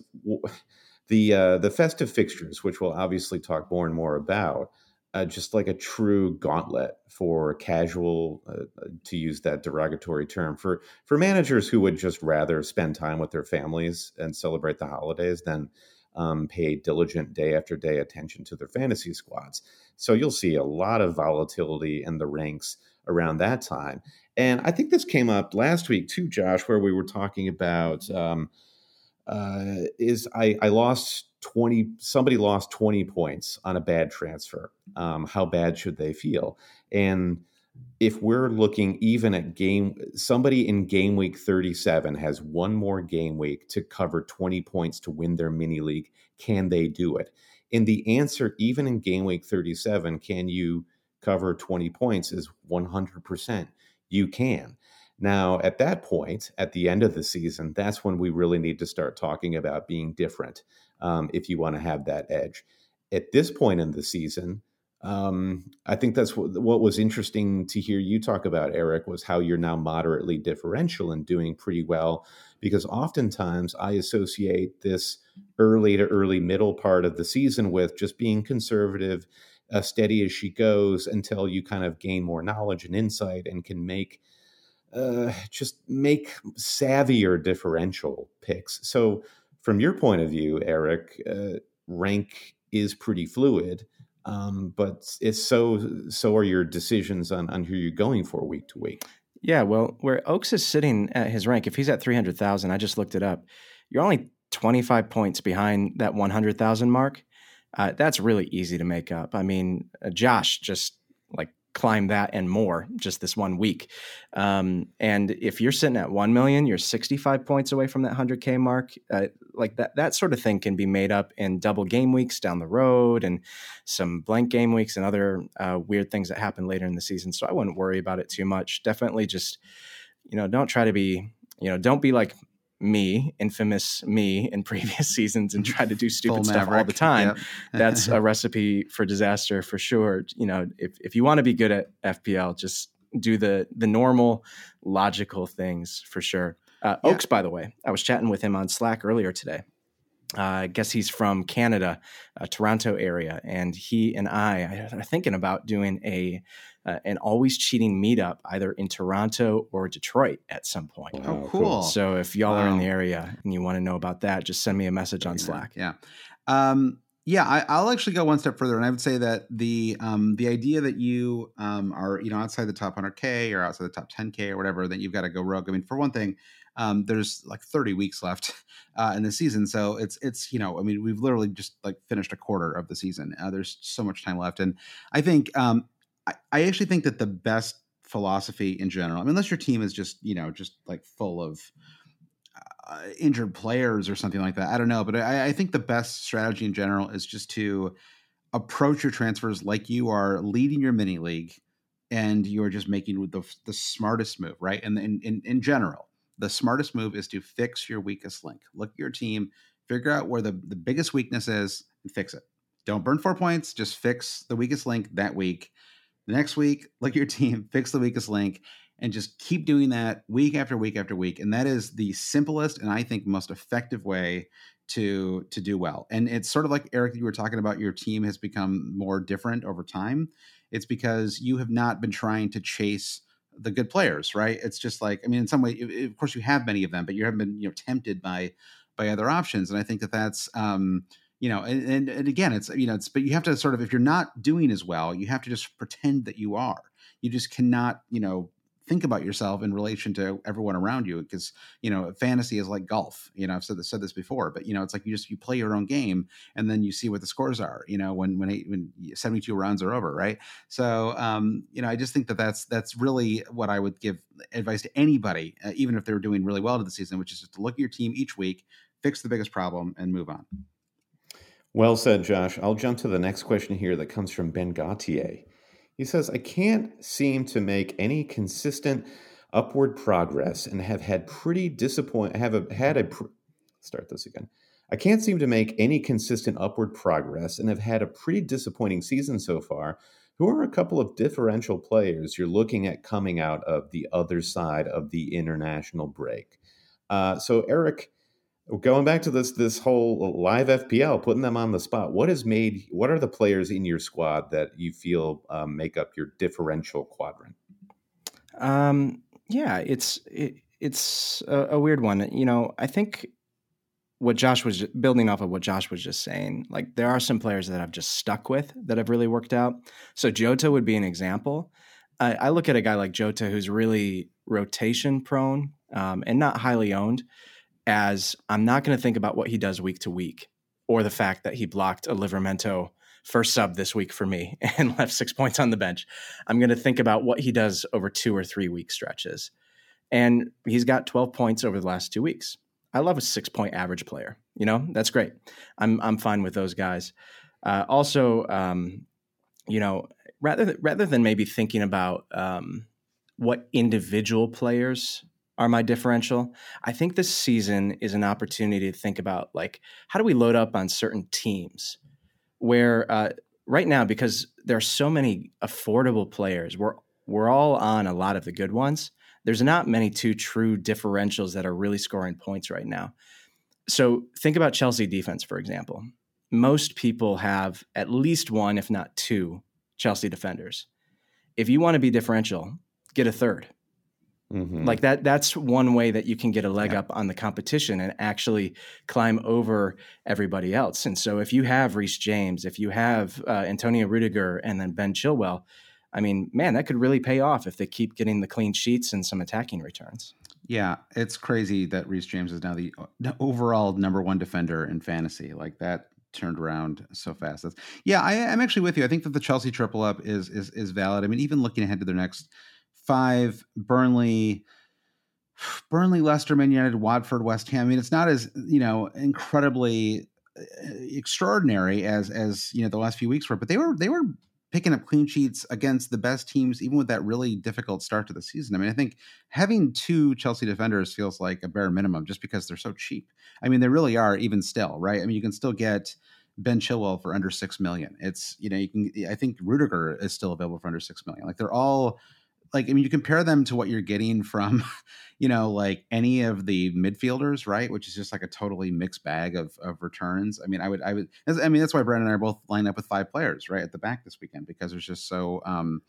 the uh, the festive fixtures, which we'll obviously talk more and more about, uh, just like a true gauntlet for casual, uh, uh, to use that derogatory term, for for managers who would just rather spend time with their families and celebrate the holidays than um, pay diligent day after day attention to their fantasy squads. So you'll see a lot of volatility in the ranks around that time. And I think this came up last week too, Josh, where we were talking about um, uh, is I, I lost 20 somebody lost 20 points on a bad transfer. Um, how bad should they feel? And if we're looking even at game somebody in game week 37 has one more game week to cover 20 points to win their mini league can they do it? And the answer even in game week 37 can you cover 20 points is 100% you can. Now, at that point, at the end of the season, that's when we really need to start talking about being different um, if you want to have that edge. At this point in the season, um, I think that's what, what, was interesting to hear you talk about, Eric, was how you're now moderately differential and doing pretty well. Because oftentimes I associate this early to early middle part of the season with just being conservative, uh, steady as she goes until you kind of gain more knowledge and insight and can make uh, just make savvier differential picks. So, from your point of view, Eric, uh, rank is pretty fluid, um, but it's so so are your decisions on on who you're going for week to week. Yeah, well, where Oaks is sitting at his rank, if he's at three hundred thousand, I just looked it up. You're only twenty five points behind that one hundred thousand mark. Uh, that's really easy to make up. I mean, uh, Josh just climb that and more just this one week. Um, and if you're sitting at 1 million, you're 65 points away from that 100K mark. Uh, like that, that sort of thing can be made up in double game weeks down the road and some blank game weeks and other uh, weird things that happen later in the season. So I wouldn't worry about it too much. Definitely just, you know, don't try to be, you know, don't be like me, infamous me in previous <laughs> seasons and try to do stupid stuff all the time. Yep. That's a <laughs> recipe for disaster for sure. You know, if, if you want to be good at FPL, just do the the normal logical things for sure. Uh, yeah. Oaks, by the way, I was chatting with him on Slack earlier today. Uh, I guess he's from Canada, uh, Toronto area, and he and I are thinking about doing a uh, an always cheating meetup either in Toronto or Detroit at some point. Oh, cool! So if y'all wow. are in the area and you want to know about that, just send me a message on Slack. Yeah. Um, yeah, I, will actually go one step further, and I would say that the um, the idea that you um, are you know outside the top 100k or outside the top 10k or whatever, that you've got to go rogue. I mean, for one thing, um, there's like 30 weeks left <laughs> uh, in the season, so it's it's you know, I mean, we've literally just like finished a quarter of the season. Uh, there's so much time left, and I think um, I, I actually think that the best philosophy in general, I mean, unless your team is just you know just like full of uh, injured players or something like that. I don't know, but I, I, think the best strategy in general is just to approach your transfers like you are leading your mini league and you are just making the, the smartest move, right? And in, in, in general, the smartest move is to fix your weakest link. Look at your team, figure out where the, the biggest weakness is, and fix it. Don't burn four points, just fix the weakest link that week. The next week, look at your team, fix the weakest link, and just keep doing that week after week after week and that is the simplest and i think most effective way to to do well and it's sort of like eric you were talking about your team has become more different over time. It's because you have not been trying to chase the good players right? It's just like i mean in some way of course you have many of them but you haven't been you know tempted by by other options and i think that that's um you know and, and, and again it's you know it's but you have to sort of if you're not doing as well you have to just pretend that you are. You just cannot you know think about yourself in relation to everyone around you because you know fantasy is like golf you know i've said this, said this before but you know it's like you just you play your own game and then you see what the scores are you know when when, when 72 rounds are over right? So um you know i just think that that's that's really what i would give advice to anybody uh, even if they're doing really well to the season which is just to look at your team each week fix the biggest problem and move on well said josh i'll jump to the next question here that comes from ben gautier he says, I can't seem to make any consistent upward progress and have had pretty disappoint have a, had a pr- start this again. I can't seem to make any consistent upward progress and have had a pretty disappointing season so far. Who are a couple of differential players you're looking at coming out of the other side of the international break? Uh, so, Eric, going back to this this whole live FPL, putting them on the spot. What has made? What are the players in your squad that you feel um, make up your differential quadrant? Um, yeah, it's it, it's a, a, weird one. You know, I think what Josh was building off of what Josh was just saying. Like there are some players that I've just stuck with that have really worked out. So Jota would be an example. I, I look at a guy like Jota who's really rotation prone um, and not highly owned as I'm not going to think about what he does week to week or the fact that he blocked a Livramento first sub this week for me <laughs> and left six points on the bench. I'm going to think about what he does over two or three week stretches. And he's got 12 points over the last two weeks. I love a six point average player. You know, that's great. I'm, I'm fine with those guys. Uh, also, um, you know, rather, th- rather than maybe thinking about um, what individual players are my differential. I think this season is an opportunity to think about like how do we load up on certain teams where uh, right now because there are so many affordable players, we're we're all on a lot of the good ones. There's not many two true differentials that are really scoring points right now. So think about Chelsea defense, for example. Most people have at least one, if not two, Chelsea defenders. If you want to be differential, get a third Mm-hmm. Like that that's one way that you can get a leg yeah. up on the competition and actually climb over everybody else. And so if you have Reece James, if you have uh, Antonio Rudiger and then Ben Chilwell, I mean, man, that could really pay off if they keep getting the clean sheets and some attacking returns. Yeah, it's crazy that Reece James is now the overall number one defender in fantasy. Like that turned around so fast. That's, yeah, I, am actually with you. I think that the Chelsea triple up is is is valid. I mean, even looking ahead to their next five, Burnley, Burnley, Leicester, Man United, Watford, West Ham. I mean, it's not as you know incredibly uh, extraordinary as as you know the last few weeks were, but they were they were picking up clean sheets against the best teams, even with that really difficult start to the season. I mean, I think having two Chelsea defenders feels like a bare minimum just because they're so cheap. I mean, they really are even still, right? I mean, you can still get Ben Chilwell for under six million. It's you know you can. I think Rudiger is still available for under six million. Like they're all like I mean, you compare them to what you're getting from, <laughs> you know, like any of the midfielders, right? Which is just like a totally mixed bag of of returns. I mean, I would I would I mean that's why Brandon and I are both lined up with five players right at the back this weekend because it's just so um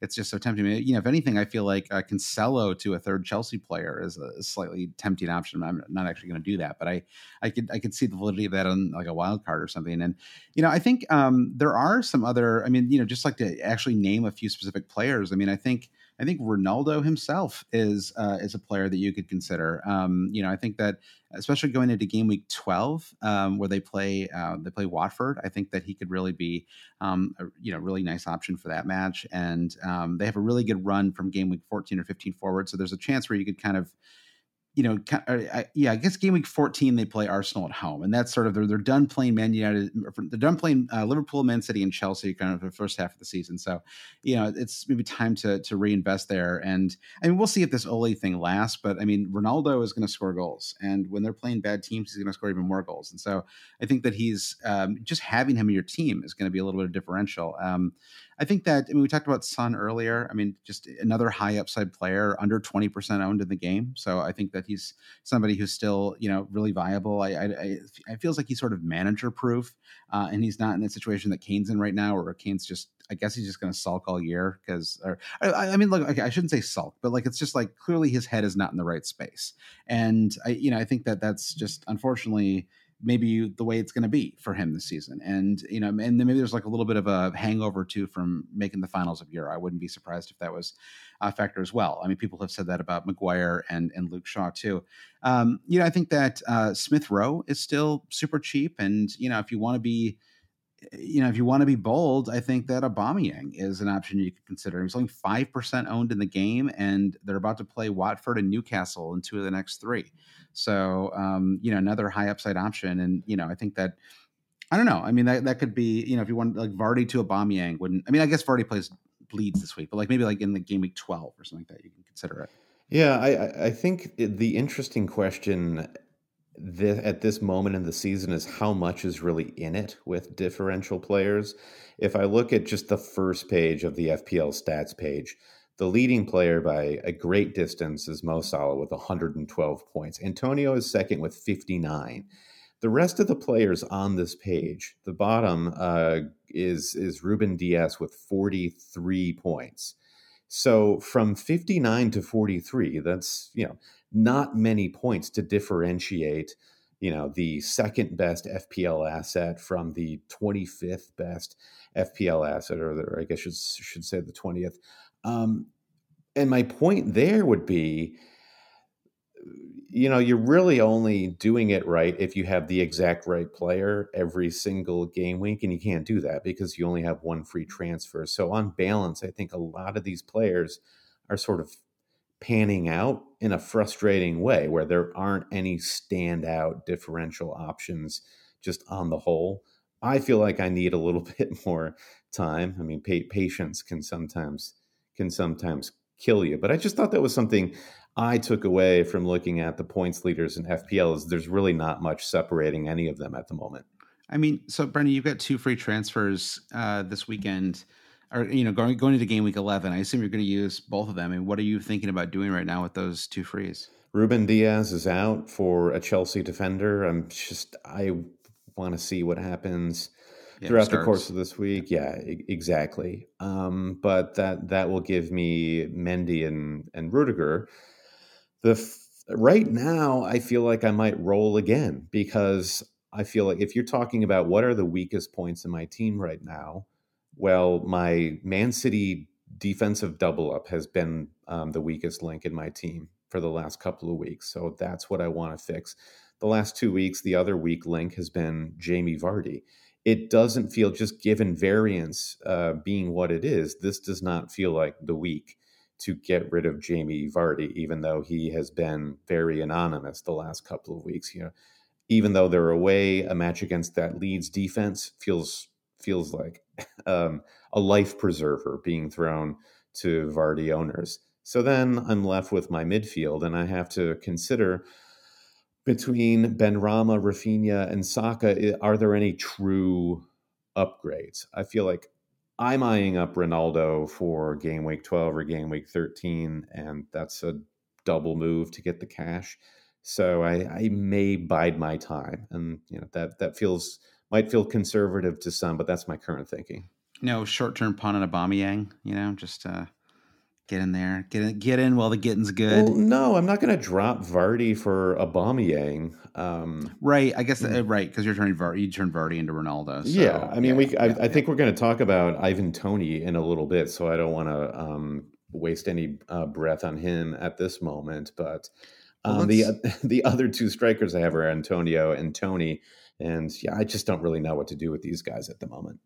it's just so tempting. You know, if anything, I feel like uh, Cancelo to a third Chelsea player is a slightly tempting option. I'm not actually going to do that, but I, I could, I could see the validity of that on like a wild card or something. And you know, I think um, there are some other. I mean, you know, just like to actually name a few specific players. I mean, I think I think Ronaldo himself is uh, is a player that you could consider. Um, you know, I think that especially going into game week twelve, um, where they play uh, they play Watford, I think that he could really be um, a, you know really nice option for that match. And um, they have a really good run from game week fourteen or fifteen forward, so there's a chance where you could kind of you know, yeah, I guess game week 14 they play Arsenal at home, and that's sort of they're, they're done playing Man United, they're done playing uh, Liverpool, Man City, and Chelsea kind of the first half of the season. So, you know, it's maybe time to to reinvest there. And I mean, we'll see if this Ole thing lasts, but I mean, Ronaldo is going to score goals, and when they're playing bad teams, he's going to score even more goals. And so, I think that he's um, just having him in your team is going to be a little bit of differential. Um, I think that I mean we talked about Son earlier. I mean, just another high upside player, under twenty percent owned in the game. So I think that he's somebody who's still you know really viable. I I, I feels like he's sort of manager proof, uh, and he's not in a situation that Kane's in right now, where Kane's just I guess he's just going to sulk all year because, or I, I, mean, look, okay, I shouldn't say sulk, but like it's just like clearly his head is not in the right space, and I, you know, I think that that's just unfortunately maybe the way it's going to be for him this season. And you know, and then maybe there's like a little bit of a hangover too from making the finals of Euro. I wouldn't be surprised if that was a factor as well. I mean, people have said that about Maguire and and Luke Shaw too. Um, you know, I think that uh, Smith Rowe is still super cheap, and you know, if you want to be you know, if you want to be bold, I think that Aubameyang is an option you could consider. He's only five percent owned in the game, and they're about to play Watford and Newcastle in two of the next three. So, um, you know, another high upside option, and you know, I think that I don't know. I mean, that that could be you know, if you want like Vardy to Aubameyang, wouldn't I mean? I guess Vardy plays Leeds this week, but like maybe like in the game week twelve or something like that, you can consider it. Yeah, I I think the interesting question this, at this moment in the season is how much is really in it with differential players. If I look at just the first page of the FPL stats page, the leading player by a great distance is Mo Salah with 112 points. Antonio is second with 59. The rest of the players on this page, the bottom uh, is is Ruben Dias with 43 points. So from 59 to 43, that's you know not many points to differentiate, you know, the second best FPL asset from the 25th best FPL asset, or, the, or I guess should should say the 20th. Um, and my point there would be, you know, you're really only doing it right if you have the exact right player every single game week, and you can't do that because you only have one free transfer. So on balance, I think a lot of these players are sort of panning out in a frustrating way where there aren't any standout differential options just on the whole. I feel like I need a little <laughs> bit more time. I mean, pa- patience can sometimes can sometimes kill you. But I just thought that was something I took away from looking at the points leaders in FPL is there's really not much separating any of them at the moment. I mean, so Brandon, you've got two free transfers uh, this weekend or you know going going into game week 11 i assume you're going to use both of them and what are you thinking about doing right now with those two frees ruben Dias is out for a chelsea defender i'm just i want to see what happens yeah, throughout the course of this week yeah exactly um, but that that will give me mendy and and rudiger the f- right now i feel like i might roll again because i feel like if you're talking about what are the weakest points in my team right now well, my Man City defensive double up has been um, the weakest link in my team for the last couple of weeks. So that's what I want to fix. The last two weeks, the other weak link has been Jamie Vardy. It doesn't feel, just given variance uh, being what it is, this does not feel like the week to get rid of Jamie Vardy, even though he has been very anonymous the last couple of weeks. You know, even though they're away, a match against that Leeds defense feels feels like <laughs> um, a life preserver being thrown to Vardy owners. So then I'm left with my midfield, and I have to consider between Benrahma, Raphinha, and Saka, are there any true upgrades? I feel like I'm eyeing up Ronaldo for game week 12 or game week 13, and that's a double move to get the cash. So I, I may bide my time, and you know that that feels might feel conservative to some, but that's my current thinking. No short term punt on Aubameyang, you know, just uh, get in there, get in, get in while the getting's good. Well, no, I'm not going to drop Vardy for Aubameyang. Um, right, I guess uh, right because you're turning Vardy, you turn Vardy into Ronaldo. So, yeah, I mean, yeah, we. I, yeah, I think we're going to talk about Ivan Toney in a little bit, so I don't want to um, waste any uh, breath on him at this moment. But um, well, the <laughs> the other two strikers I have are Antonio and Toney, and yeah, I just don't really know what to do with these guys at the moment.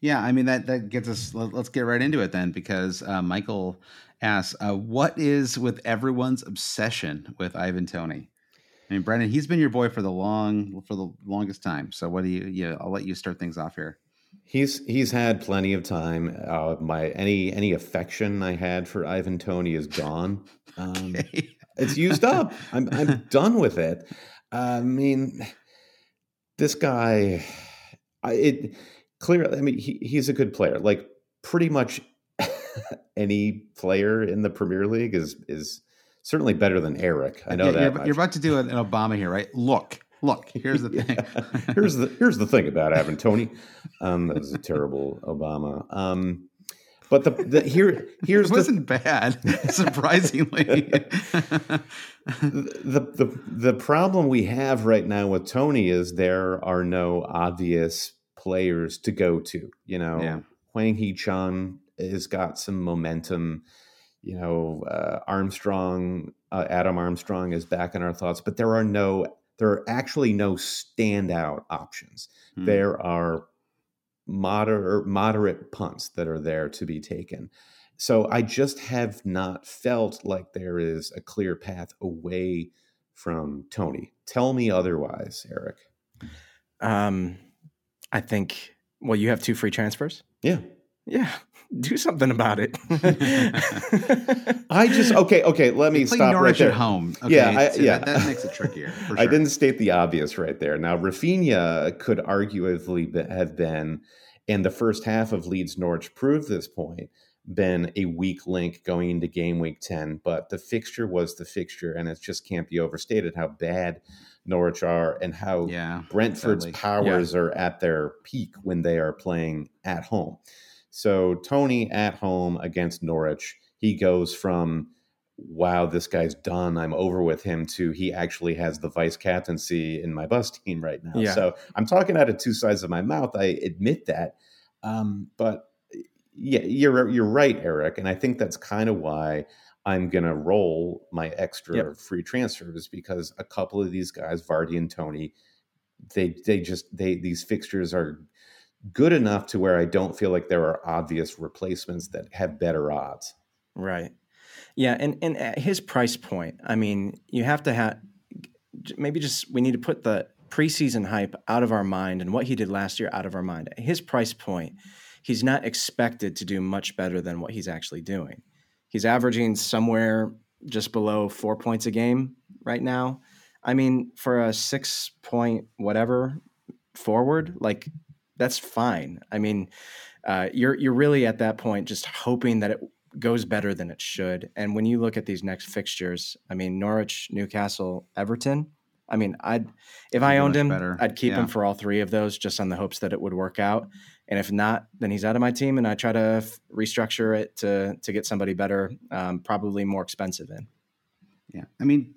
Yeah, I mean that that gets us. Let, us get right into it then, because uh, Michael asks, uh, "What is with everyone's obsession with Ivan Toney?" I mean, Brandon, he's been your boy for the long for the longest time. So, what do you? Yeah, I'll let you start things off here. He's he's had plenty of time. Uh, my any any affection I had for Ivan Toney is gone. <laughs> Um, okay. It's used up. I'm I'm <laughs> done with it. I mean, this guy, I, it clearly, I mean, he, he's a good player. Like pretty much <laughs> any player in the Premier League is is certainly better than Eric. I know yeah, that. You're, you're, about to do an Obama here, right? Look, look. Here's the <laughs> thing. here's the here's the thing about Ivan Toney. Um, that was a terrible Obama. Um, but the, the here here's <laughs> it wasn't the, bad, surprisingly. the, the the problem we have right now with Toney is there are no obvious players to go to. You know, yeah. Hwang Hee-chan has got some momentum. You know, uh, Armstrong, uh, Adam Armstrong is back in our thoughts, but there are no, there are actually no standout options. Hmm. There are moderate moderate punts that are there to be taken. So I just have not felt like there is a clear path away from Toney. Tell me otherwise, Eric. Um, I think. Well, you have two free transfers. Yeah. Yeah. <laughs> Do something about it. <laughs> I just <laughs> okay, okay. Let me stop Norwich right there. At home, okay, yeah, I, so yeah. That, that, makes it trickier. Sure. I didn't state the obvious right there. Now, Raphinha could arguably have been, in the first half of Leeds Norwich proved this point, been a weak link going into game week ten. But the fixture was the fixture, and it just can't be overstated how bad Norwich are and how yeah, Brentford's sadly. powers yeah. are at their peak when they are playing at home. So Toney at home against Norwich, he goes from wow, this guy's done. I'm over with him to he actually has the vice captaincy in my bus team right now. Yeah. So I'm talking out of two sides of my mouth. I admit that. Um, but yeah, you're you're right, Eric. And I think that's kind of why I'm going to roll my extra yep. free transfers because a couple of these guys, Vardy and Toney, they they just they these fixtures are good enough to where I don't feel like there are obvious replacements that have better odds. Right. Yeah, and and at his price point, I mean, you have to have maybe just we need to put the preseason hype out of our mind and what he did last year out of our mind. At his price point, he's not expected to do much better than what he's actually doing. He's averaging somewhere just below four points a game right now. I mean, for a six point whatever forward, like that's fine. I mean, uh, you're you're really at that point just hoping that it goes better than it should. And when you look at these next fixtures, I mean, Norwich, Newcastle, Everton. I mean, I'd if I owned him, better. I'd keep yeah. him for all three of those, just on the hopes that it would work out. And if not, then he's out of my team, and I try to f- restructure it to to get somebody better, um, probably more expensive in. Yeah, I mean,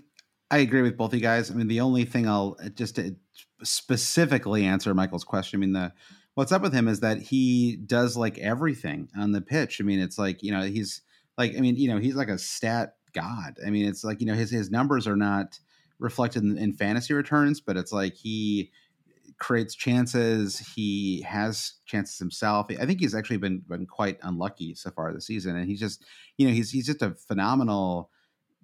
I agree with both you guys. I mean, the only thing I'll uh, just specifically answer Michael's question. I mean, the what's up with him is that he does like everything on the pitch. I mean, it's like you know he's like I mean you know he's like a stat god. I mean, it's like you know his his numbers are not reflected in, in fantasy returns, but it's like he creates chances. He has chances himself. I think he's actually been been quite unlucky so far this season, and he's just you know he's he's just a phenomenal.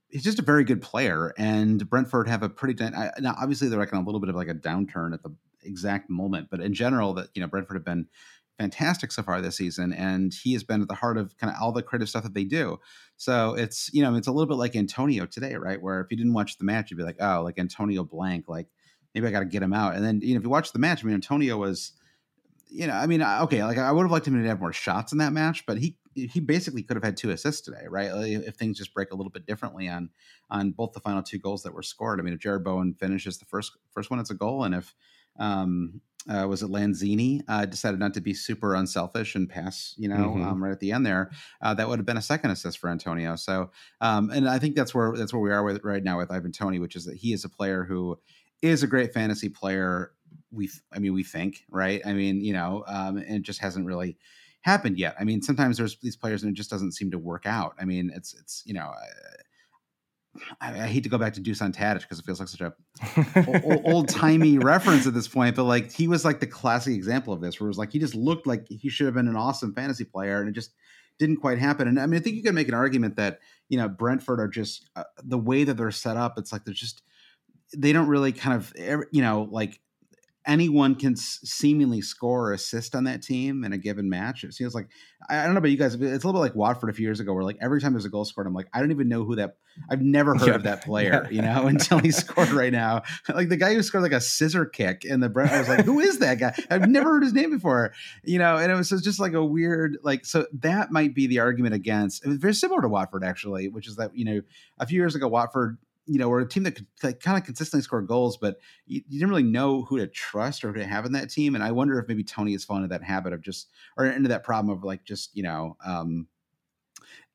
He's just a very good player, and Brentford have a pretty. Now, obviously, they're like in a little bit of like a downturn at the exact moment, but in general, that you know Brentford have been fantastic so far this season, and he has been at the heart of kind of all the creative stuff that they do. So it's you know it's a little bit like Antonio today, right? Where if you didn't watch the match, you'd be like, oh, like Antonio blank, like maybe I got to get him out. And then you know if you watch the match, I mean Antonio was you know, I mean, okay, like I would have liked him to have more shots in that match, but he he basically could have had two assists today, right? Like if things just break a little bit differently on on both the final two goals that were scored. I mean, if Jarrod Bowen finishes the first first one, it's a goal, and if um, uh, was it Lanzini uh, decided not to be super unselfish and pass, you know, mm-hmm. um, right at the end there, uh, that would have been a second assist for Antonio. So, um, and I think that's where that's where we are with right now with Ivan Toney, which is that he is a player who is a great fantasy player. We, I mean, we think, right? I mean, you know, um, and it just hasn't really happened yet. I mean, sometimes there's these players and it just doesn't seem to work out. I mean, it's it's you know. I, I, hate to go back to Dusan Tadic because it feels like such a <laughs> old timey reference at this point, but like he was like the classic example of this, where it was like he just looked like he should have been an awesome fantasy player, and it just didn't quite happen. And I mean, I think you can make an argument that you know Brentford are just uh, the way that they're set up. It's like they're just they don't really kind of you know like anyone can seemingly score or assist on that team in a given match. It seems like I don't know about you guys. It's a little bit like Watford a few years ago, where like every time there's a goal scored, I'm like, I don't even know who that. I've never heard yeah. of that <laughs> player, you know, <laughs> until he scored right now. <laughs> Like the guy who scored like a scissor kick in the Brent. I was like, who is that guy? I've never heard his name before, you know. And it was just like a weird like. So that might be the argument against. It was very similar to Watford actually, which is that you know a few years ago Watford you know, we're a team that could like, kind of consistently score goals, but you, you, didn't really know who to trust or who to have in that team. And I wonder if maybe Toney has fallen into that habit of just, or into that problem of like just, you know, um,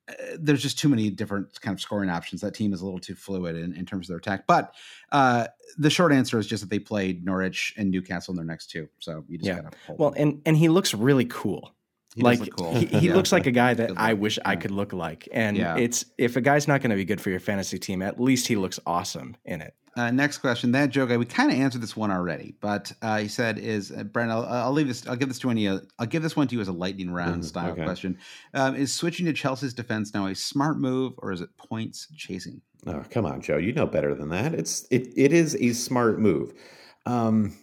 uh, there's just too many different kind of scoring options. That team is a little too fluid in, in terms of their attack. But uh, the short answer is just that they played Norwich and Newcastle in their next two. So you just yeah. gotta well, and and he looks really cool. He like cool. he, he <laughs> yeah. looks like a guy that I wish. I could look like. And yeah. it's if a guy's not going to be good for your fantasy team, at least he looks awesome in it. Uh, next question. That joke, we kind of answered this one already, but uh, he said, "Is uh, Brent? I'll, I'll, leave this. I'll give this to you. I'll give this one to you as a lightning round mm, style okay. question. Um, is switching to Chelsea's defense now a smart move, or is it points chasing? Oh, come on, Joe. You know better than that. It's it. It is a smart move. Um,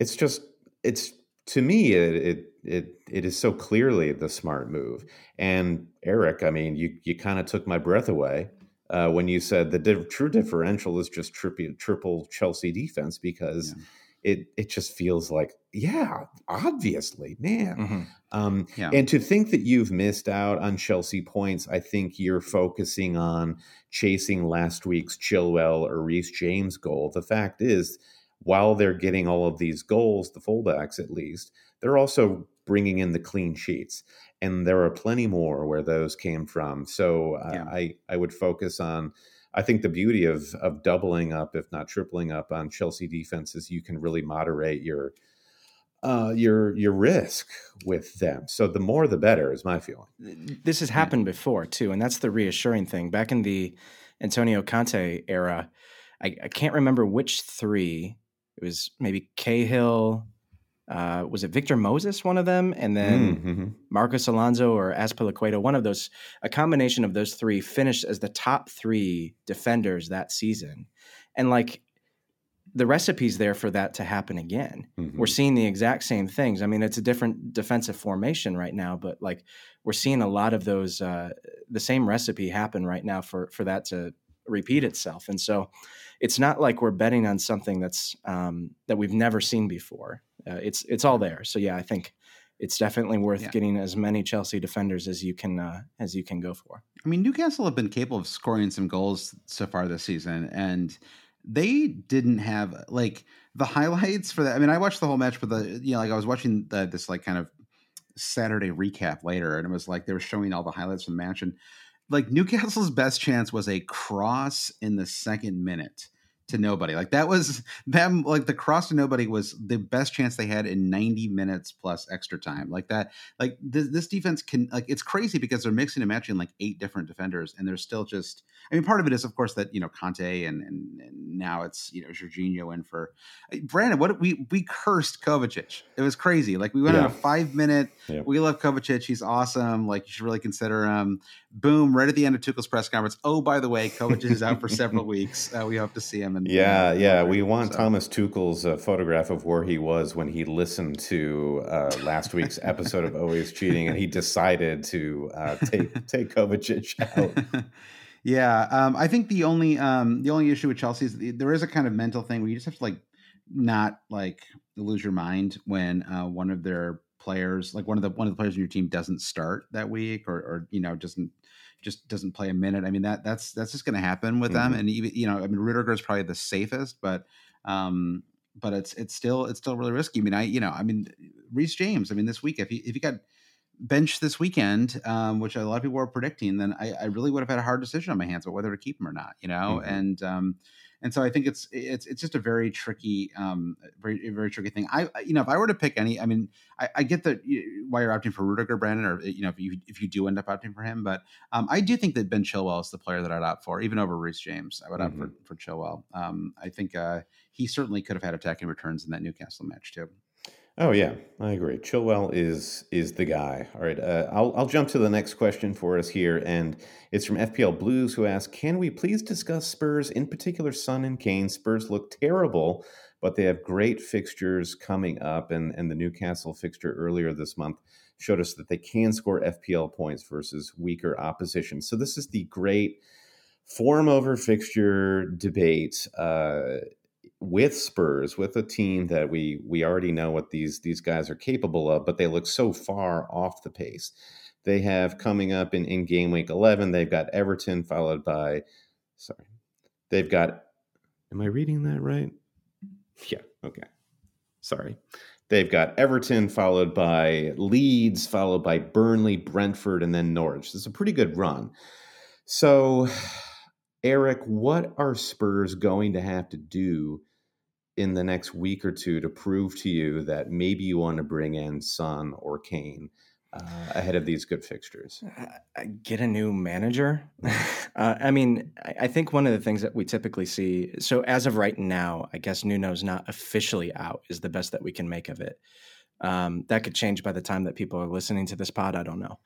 it's just it's to me it, it it it is so clearly the smart move. And Eric, I mean, you you kind of took my breath away uh, when you said the di- true differential is just triple triple Chelsea defense because yeah. it it just feels like yeah, obviously, man. Mm-hmm. Um, yeah. And to think that you've missed out on Chelsea points, I think you're focusing on chasing last week's Chilwell or Reece James goal. The fact is, while they're getting all of these goals, the fullbacks at least, they're also bringing in the clean sheets. And there are plenty more where those came from. So uh, yeah. I, I would focus on, I think the beauty of, of doubling up, if not tripling up on Chelsea defense is you can really moderate your, uh, your your risk with them. So the more the better is my feeling. This has happened before too, and that's the reassuring thing. Back in the Antonio Conte era, I, I can't remember which three. It was maybe Cahill, uh, was it Victor Moses, one of them, and then mm-hmm. Marcos Alonso or Azpilicueta, one of those, a combination of those three finished as the top three defenders that season, and like the recipe's there for that to happen again. Mm-hmm. We're seeing the exact same things. I mean, it's a different defensive formation right now, but like we're seeing a lot of those, uh, the same recipe happen right now for for that to repeat itself, and so it's not like we're betting on something that's um, that we've never seen before uh, it's it's all there. So yeah, I think it's definitely worth yeah. getting as many Chelsea defenders as you can uh, as you can go for. I mean, Newcastle have been capable of scoring some goals so far this season, and they didn't have like the highlights for that. I mean, I watched the whole match, but the you know, like I was watching the, this like kind of Saturday recap later, and it was like they were showing all the highlights from the match, and like Newcastle's best chance was a cross in the second minute to nobody. Like that was <laughs> them like the cross to nobody was the best chance they had in 90 minutes plus extra time. Like that like this, this defense can like it's crazy because they're mixing and matching like eight different defenders and they're still just I mean part of it is of course that you know Conte and and, and now it's you know Jorginho in for Brandon what we we cursed Kovacic. It was crazy. Like we went yeah. on a 5 minute yeah. we love Kovacic. He's awesome. Like you should really consider him. Boom, right at the end of Tuchel's press conference. Oh, by the way, Kovacic is out for several <laughs> weeks. Uh, we hope to see him and yeah, yeah, we want so. Thomas Tuchel's uh, photograph of where he was when he listened to uh, last week's episode of Always Cheating, and he decided to uh, take <laughs> take Kovacic out. <laughs> yeah, um, I think the only um, the only issue with Chelsea is there is a kind of mental thing where you just have to like not like lose your mind when uh, one of their players, like one of the one of the players in your team doesn't start that week, or or you know doesn't just doesn't play a minute. I mean that that's that's just going to happen with mm-hmm. them. And even you know, I mean Rudiger is probably the safest, but um, but it's it's still it's still really risky. I mean, I you know, I mean Reece James. I mean this week if you if you got bench this weekend, um, which a lot of people were predicting, then I, I, really would have had a hard decision on my hands about whether to keep him or not. You know, mm-hmm. and um, and so I think it's it's it's just a very tricky, um, very very tricky thing. I you know if I were to pick any, I mean, I, I get that why you're opting for Rudiger, Brandon, or you know if you if you do end up opting for him, but um, I do think that Ben Chilwell is the player that I'd opt for, even over Reece James. I would opt mm-hmm. for for Chilwell. Um, I think uh, he certainly could have had attacking returns in that Newcastle match too. Oh yeah, I agree. Chilwell is is the guy. All right, uh, I'll I'll jump to the next question for us here, and it's from FPL Blues who asks, "Can we please discuss Spurs, in particular Son and Kane? Spurs look terrible, but they have great fixtures coming up, and and the Newcastle fixture earlier this month showed us that they can score FPL points versus weaker opposition. So this is the great." form over fixture debate. Uh, with Spurs, with a team that we we already know what these these guys are capable of, but they look so far off the pace. They have coming up in, in game week eleven, they've got Everton followed by sorry. They've got am I reading that right? Yeah, okay. Sorry. They've got Everton followed by Leeds, followed by Burnley, Brentford, and then Norwich. It's a pretty good run. So <sighs> Eric, what are Spurs going to have to do in the next week or two to prove to you that maybe you want to bring in Son or Kane uh, ahead of these good fixtures? Uh, get a new manager. <laughs> uh, I mean, I think one of the things that we typically see. So as of right now, I guess Nuno's not officially out. Is the best that we can make of it. Um, that could change by the time that people are listening to this pod. I don't know,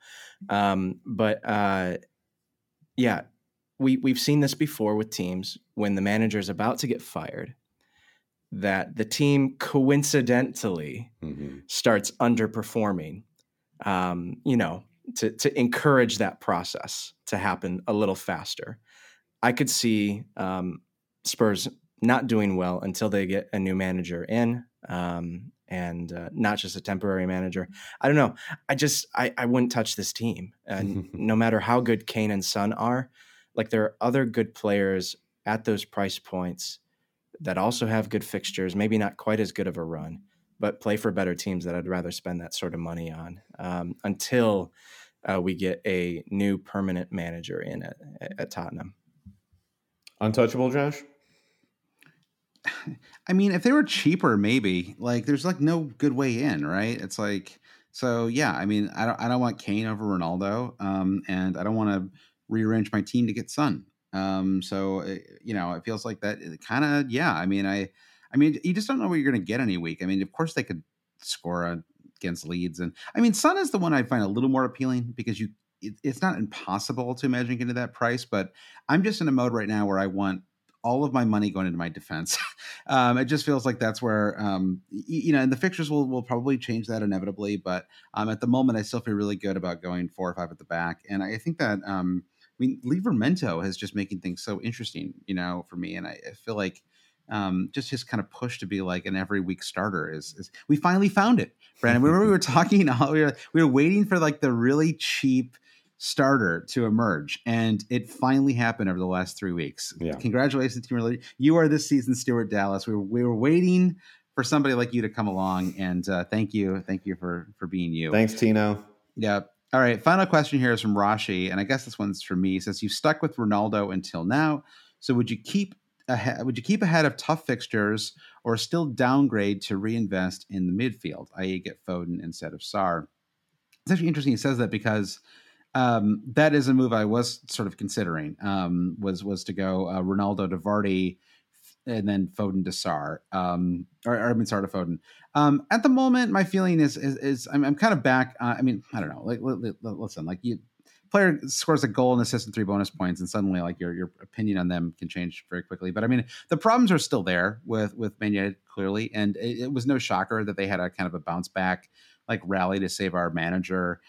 um, but uh, yeah, we we've seen this before with teams when the manager is about to get fired that the team coincidentally mm-hmm. starts underperforming, um, you know, to, to encourage that process to happen a little faster. I could see um, Spurs not doing well until they get a new manager in, um, and uh, not just a temporary manager. I don't know. I just I, I wouldn't touch this team, and <laughs> no matter how good Kane and Son are, like there are other good players at those price points that also have good fixtures, maybe not quite as good of a run, but play for better teams that I'd rather spend that sort of money on um, until uh, we get a new permanent manager in at, at Tottenham. Untouchable, Josh? <sighs> I mean, if they were cheaper, maybe. Like, there's like no good way in, right? It's like, so yeah. I mean, I don't, I don't want Kane over Ronaldo, um, and I don't want to rearrange my team to get Son. Um, so it, eh, you know, it feels like that kind of yeah. I mean, I I mean, you just don't know what you're going to get any week. I mean, of course they could score against Leeds, and I mean, Son is the one I find a little more appealing because you it, it's not impossible to imagine getting to that price, but I'm just in a mode right now where I want all of my money going into my defense. <laughs> um, it just feels like that's where um, you know, and the fixtures will will probably change that inevitably. But um, at the moment, I still feel really good about going four or five at the back, and I think that um, I mean, Livramento has just making things so interesting, you know, for me. And I, I feel like um, just his kind of push to be like an every week starter is, is we finally found it, Brandon. Remember we were <laughs> talking, <laughs> we were, we were waiting for like the really cheap starter to emerge, and it finally happened over the last three weeks. Yeah. Congratulations, Team You are this season Stuart Dallas. We were, we were waiting for somebody like you to come along, and uh, thank you, thank you for for being you. Thanks, Tino. Yeah. All right, final question here is from Rashi, and I guess this one's for me. Says you stuck with Ronaldo until now, so would you keep ahead, would you keep ahead of tough fixtures, or still downgrade to reinvest in the midfield, i.e., get Foden instead of Sarr? It's actually interesting. He says that because um, that is a move I was sort of considering. Um, was was to go uh, Ronaldo to Vardy and then Foden to Sarr, um, or, or I mean Sarr to Foden. Um, at the moment, my feeling is is, is I'm, I'm, kind of back. Uh, I mean, I don't know. Like, listen, like you player scores a goal and assist and three bonus points, and suddenly like your your opinion on them can change very quickly. But I mean, the problems are still there with with Man United clearly, and it, it was no shocker that they had a kind of a bounce back like rally to save our manager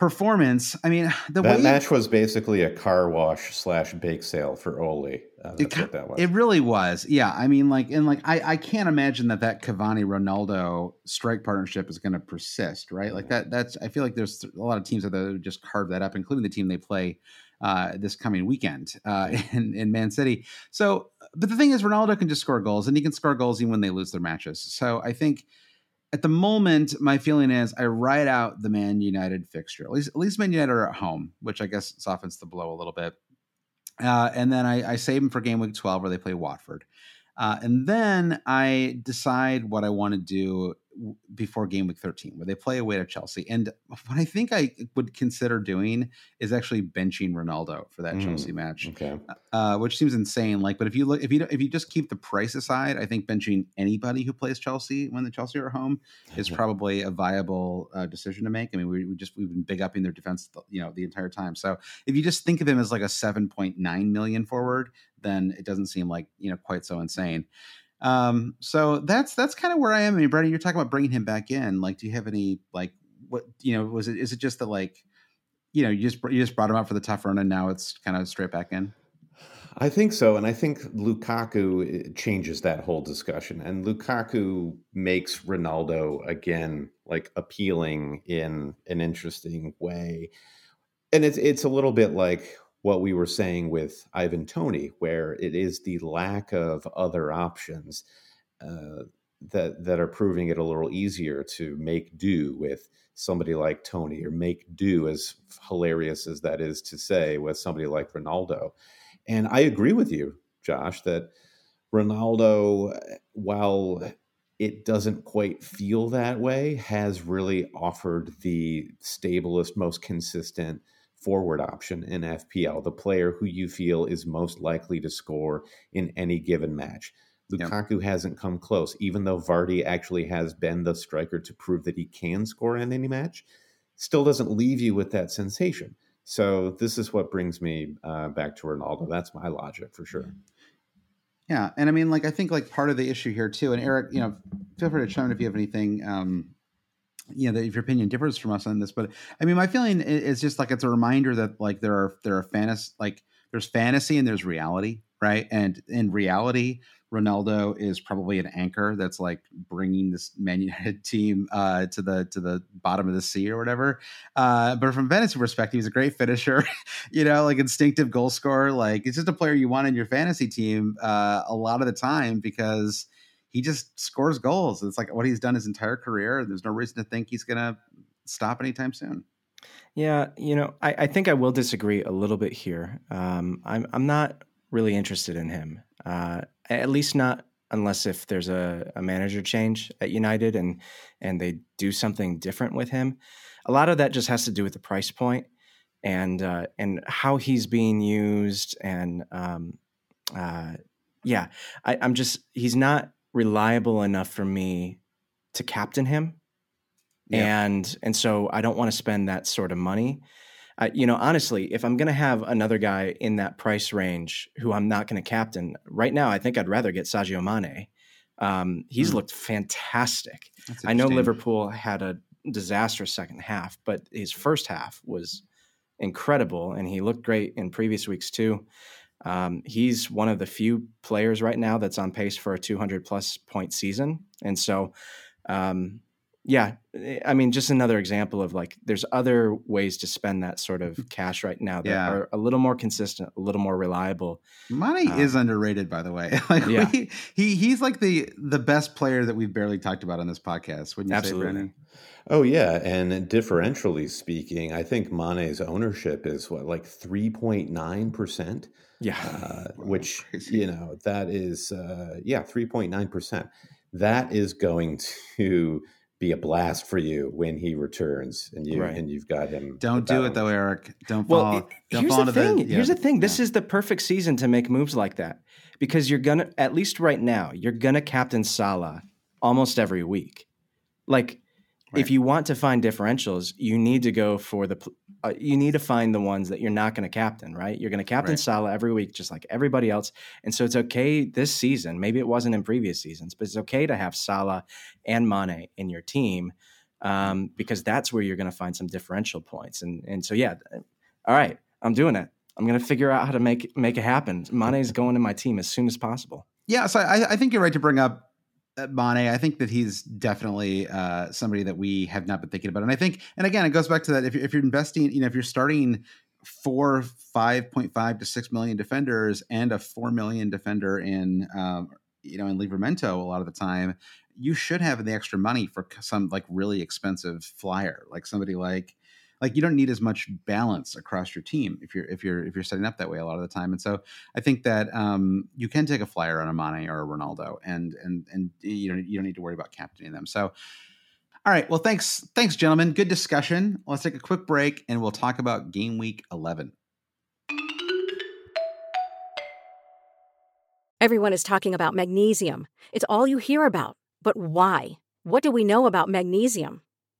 performance. I mean, <sighs> the that match was basically a car wash slash bake sale for Ole. Uh, it, what that was. It really was. Yeah. I mean, like, and like, I, I can't imagine that that Cavani Ronaldo strike partnership is going to persist, right? Like that, that's, I feel like there's a lot of teams that just carved that up, including the team they play uh, this coming weekend uh, in, in Man City. So, but the thing is, Ronaldo can just score goals and he can score goals even when they lose their matches. So I think, at the moment, my feeling is I ride out the Man United fixture. At least, at least Man United are at home, which I guess softens the blow a little bit. Uh, and then I, I, save them for game week 12 where they play Watford. Uh, and then I decide what I want to do before game week 13 where they play away to Chelsea. And what I think I would consider doing is actually benching Ronaldo for that mm, Chelsea match, okay. uh, which seems insane. Like, but if you look, if you if you just keep the price aside, I think benching anybody who plays Chelsea when the Chelsea are home is <laughs> probably a viable uh, decision to make. I mean, we, we just we've been big upping their defense, you know, the entire time. So if you just think of him as like a 7.9 million forward, then it doesn't seem like you know quite so insane. Um, so that's that's kind of where I am. I mean, Brandon, you're talking about bringing him back in. Like, do you have any like what you know? Was it is it just that like you know you just you just brought him out for the tough run and now it's kind of straight back in? I think so, and I think Lukaku eh, changes that whole discussion. And Lukaku makes Ronaldo again like appealing in an interesting way. And it's it's a little bit like what we were saying with Ivan Toney, where it is the lack of other options uh, that that are proving it a little easier to make do with somebody like Toney, or make do, as hilarious as that is to say, with somebody like Ronaldo. And I agree with you, Josh, that Ronaldo, while it doesn't quite feel that way, has really offered the stablest, most consistent forward option in FPL, the player who you feel is most likely to score in any given match. Lukaku yep. hasn't come close, even though Vardy actually has been the striker to prove that he can score in any match. Still doesn't leave you with that sensation. So this is what brings me uh, back to Ronaldo. That's my logic for sure. Yeah, and I mean, like I think like part of the issue here too. And Eric, you know, feel free to chime in if you have anything um, you know, if your opinion differs from us on this, but I mean, my feeling is just like it's a reminder that like there are there are fantasy like there's fantasy and there's reality, right? And in reality, Ronaldo is probably an anchor that's like bringing this Man United <laughs> team uh, to the to the bottom of the sea or whatever. Uh, but from fantasy perspective, he's a great finisher, <laughs> you know, like instinctive goal scorer. Like it's just a player you want in your fantasy team uh, a lot of the time because he just scores goals. It's like what he's done his entire career. There's no reason to think he's going to stop anytime soon. Yeah, you know, I, I, think I will disagree a little bit here. Um, I'm I'm not really interested in him, uh, at least not unless if there's a, a manager change at United and and they do something different with him. A lot of that just has to do with the price point and uh, and how he's being used and um, uh, yeah, I, I'm just he's not reliable enough for me to captain him. Yeah. And and so I don't want to spend that sort of money. Uh, you know, honestly, if I'm going to have another guy in that price range who I'm not going to captain right now, I think I'd rather get Sadio Mane. Um, he's mm. looked fantastic. I know Liverpool had a disastrous second half, but his first half was incredible, and he looked great in previous weeks too. Um, he's one of the few players right now that's on pace for a 200 plus point season. And so, um, yeah, eh, I mean, just another example of like, there's other ways to spend that sort of cash right now that yeah. are a little more consistent, a little more reliable. Mane um, is underrated, by the way. <laughs> like, yeah. we, he he's like the the best player that we've barely talked about on this podcast. Wouldn't you Absolutely. say, Brandon? Oh yeah, and differentially speaking, I think Mane's ownership is what like three point nine percent. Yeah. Uh, <laughs> which, you know, that is, uh, yeah, 3.9%. That is going to be a blast for you when he returns and you right. and you've got him. Don't do it though, Eric. Don't well, fall. don't here's fall the thing. The, yeah, here's the thing. This yeah. is the perfect season to make moves like that because you're gonna at least right now you're gonna captain Salah almost every week. Like Right. If you want to find differentials, you need to go for the uh, you need to find the ones that you're not going to captain, right? You're going to captain right. Salah every week just like everybody else. And so it's okay this season. Maybe it wasn't in previous seasons, but it's okay to have Salah and Mane in your team um, because that's where you're going to find some differential points. And and so yeah, all right, I'm doing it. I'm going to figure out how to make make it happen. Mane's going to my team as soon as possible. Yeah, so I, I think you're right to bring up Mane. I think that he's definitely uh, somebody that we have not been thinking about. And I think, and again, it goes back to that. If you're, if you're investing, you know, if you're starting four, five point five to six million defenders and a four million defender in, um, you know, in Livramento a lot of the time, you should have the extra money for some like really expensive flyer, like somebody like like you don't need as much balance across your team if you're if you're if you're setting up that way a lot of the time. And so I think that um, you can take a flyer on a Mane or a Ronaldo, and and and you don't you don't need to worry about captaining them. So. All right. Well, thanks, thanks, gentlemen. Good discussion. Let's take a quick break, and we'll talk about game week eleven. Everyone is talking about magnesium. It's all you hear about. But why? What do we know about magnesium?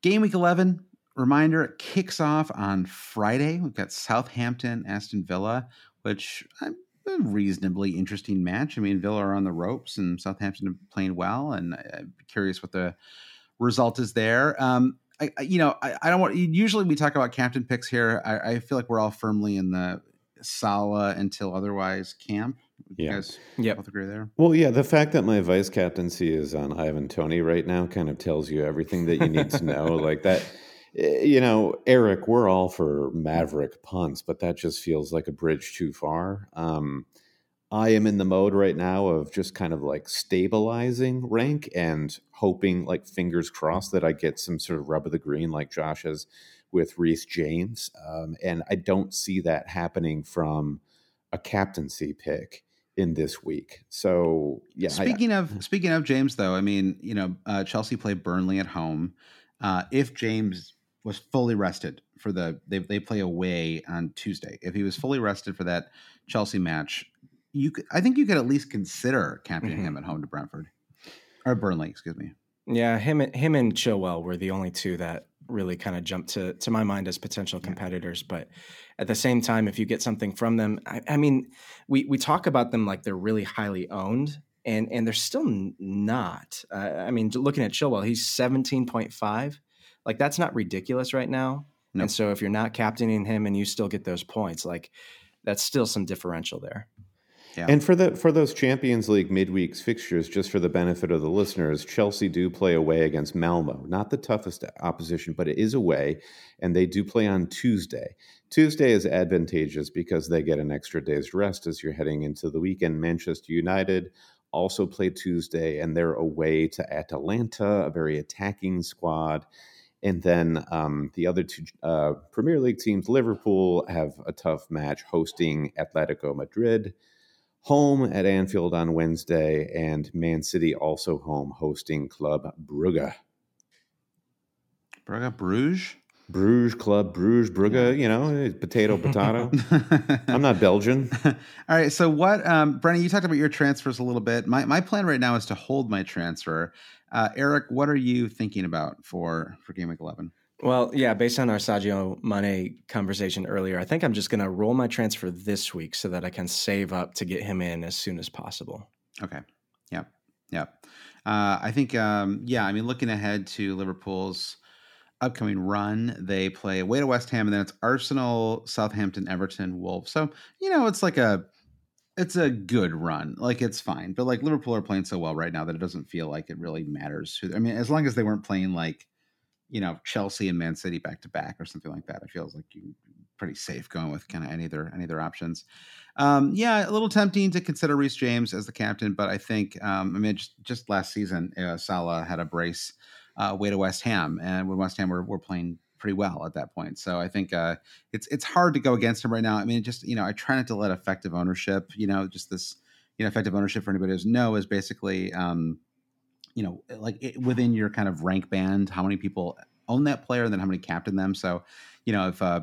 Game week 11, reminder, kicks off on Friday. We've got Southampton, Aston Villa, which I'm a reasonably interesting match. I mean, Villa are on the ropes and Southampton are playing well, and I'm curious what the result is there. Um, I, you know, I, I, don't want. Usually, we talk about captain picks here. I, I, feel like we're all firmly in the Salah until otherwise camp. Yeah. You guys yep. both agree there? Well, yeah. The fact that my vice captaincy is on Ivan Toney right now kind of tells you everything that you need to know. <laughs> like that, eh, you know, Eric, we're all for Maverick punts, but that just feels like a bridge too far. Um, I am in the mode right now of just kind of like stabilizing rank and hoping, like fingers crossed, that I get some sort of rub of the green, like Josh has with Reece James. Um, and I don't see that happening from a captaincy pick in this week. So yeah. Speaking I, of speaking of James, though, I mean, you know, uh, Chelsea play Burnley at home. Uh, if James was fully rested for the they they play away on Tuesday. If he was fully rested for that Chelsea match, you could, I think you could at least consider captaining mm-hmm. him at home to Brentford or Burnley, excuse me. Yeah, him him and Chilwell were the only two that really kind of jump to to my mind as potential competitors. But at the same time, if you get something from them, I, I mean, we we talk about them like they're really highly owned, and and they're still not. Uh, I mean, looking at Chilwell, he's seventeen point five. Like that's not ridiculous right now. And so if you're not captaining him and you still get those points, like that's still some differential there. Yeah. And for the for those Champions League midweeks fixtures, just for the benefit of the listeners, Chelsea do play away against Malmo. Not the toughest opposition, but it is away, and they do play on Tuesday. Tuesday is advantageous because they get an extra day's rest as you're heading into the weekend. Manchester United also play Tuesday, and they're away to Atalanta, a very attacking squad. And then um, the other two uh, Premier League teams, Liverpool, have a tough match hosting Atletico Madrid home at Anfield on Wednesday, and Man City also home hosting Club Brugge. Brugge, Bruges? Bruges Club, Bruges, Brugge, you know, potato, <laughs> potato. <laughs> I'm not Belgian. All right. So, what, um, Brandon, you talked about your transfers a little bit. My, my plan right now is to hold my transfer. Uh, Eric, what are you thinking about for, for Game Week 11? Well, yeah, based on our Sadio Mane conversation earlier, I think I'm just going to roll my transfer this week so that I can save up to get him in as soon as possible. Okay. Yeah. Yeah. Uh, I think, um, yeah, I mean, looking ahead to Liverpool's upcoming run, they play away to West Ham and then it's Arsenal, Southampton, Everton, Wolves. So, you know, it's like a, it's a good run. Like it's fine. But like Liverpool are playing so well right now that it doesn't feel like it really matters. who I mean, as long as they weren't playing like, you know, Chelsea and Man City back to back or something like that. It feels like you pretty safe going with kind of any other any other options. Um, yeah, a little tempting to consider Reece James as the captain, but I think um, I mean just just last season, uh, Salah had a brace uh, way to West Ham, and when West Ham were, were playing pretty well at that point. So I think uh, it's it's hard to go against him right now. I mean, just you know, I try not to let effective ownership, you know, just this you know, effective ownership for anybody who doesn't is basically um, you know, like it, within your kind of rank band, how many people own that player, and then how many captain them. So, you know, if uh,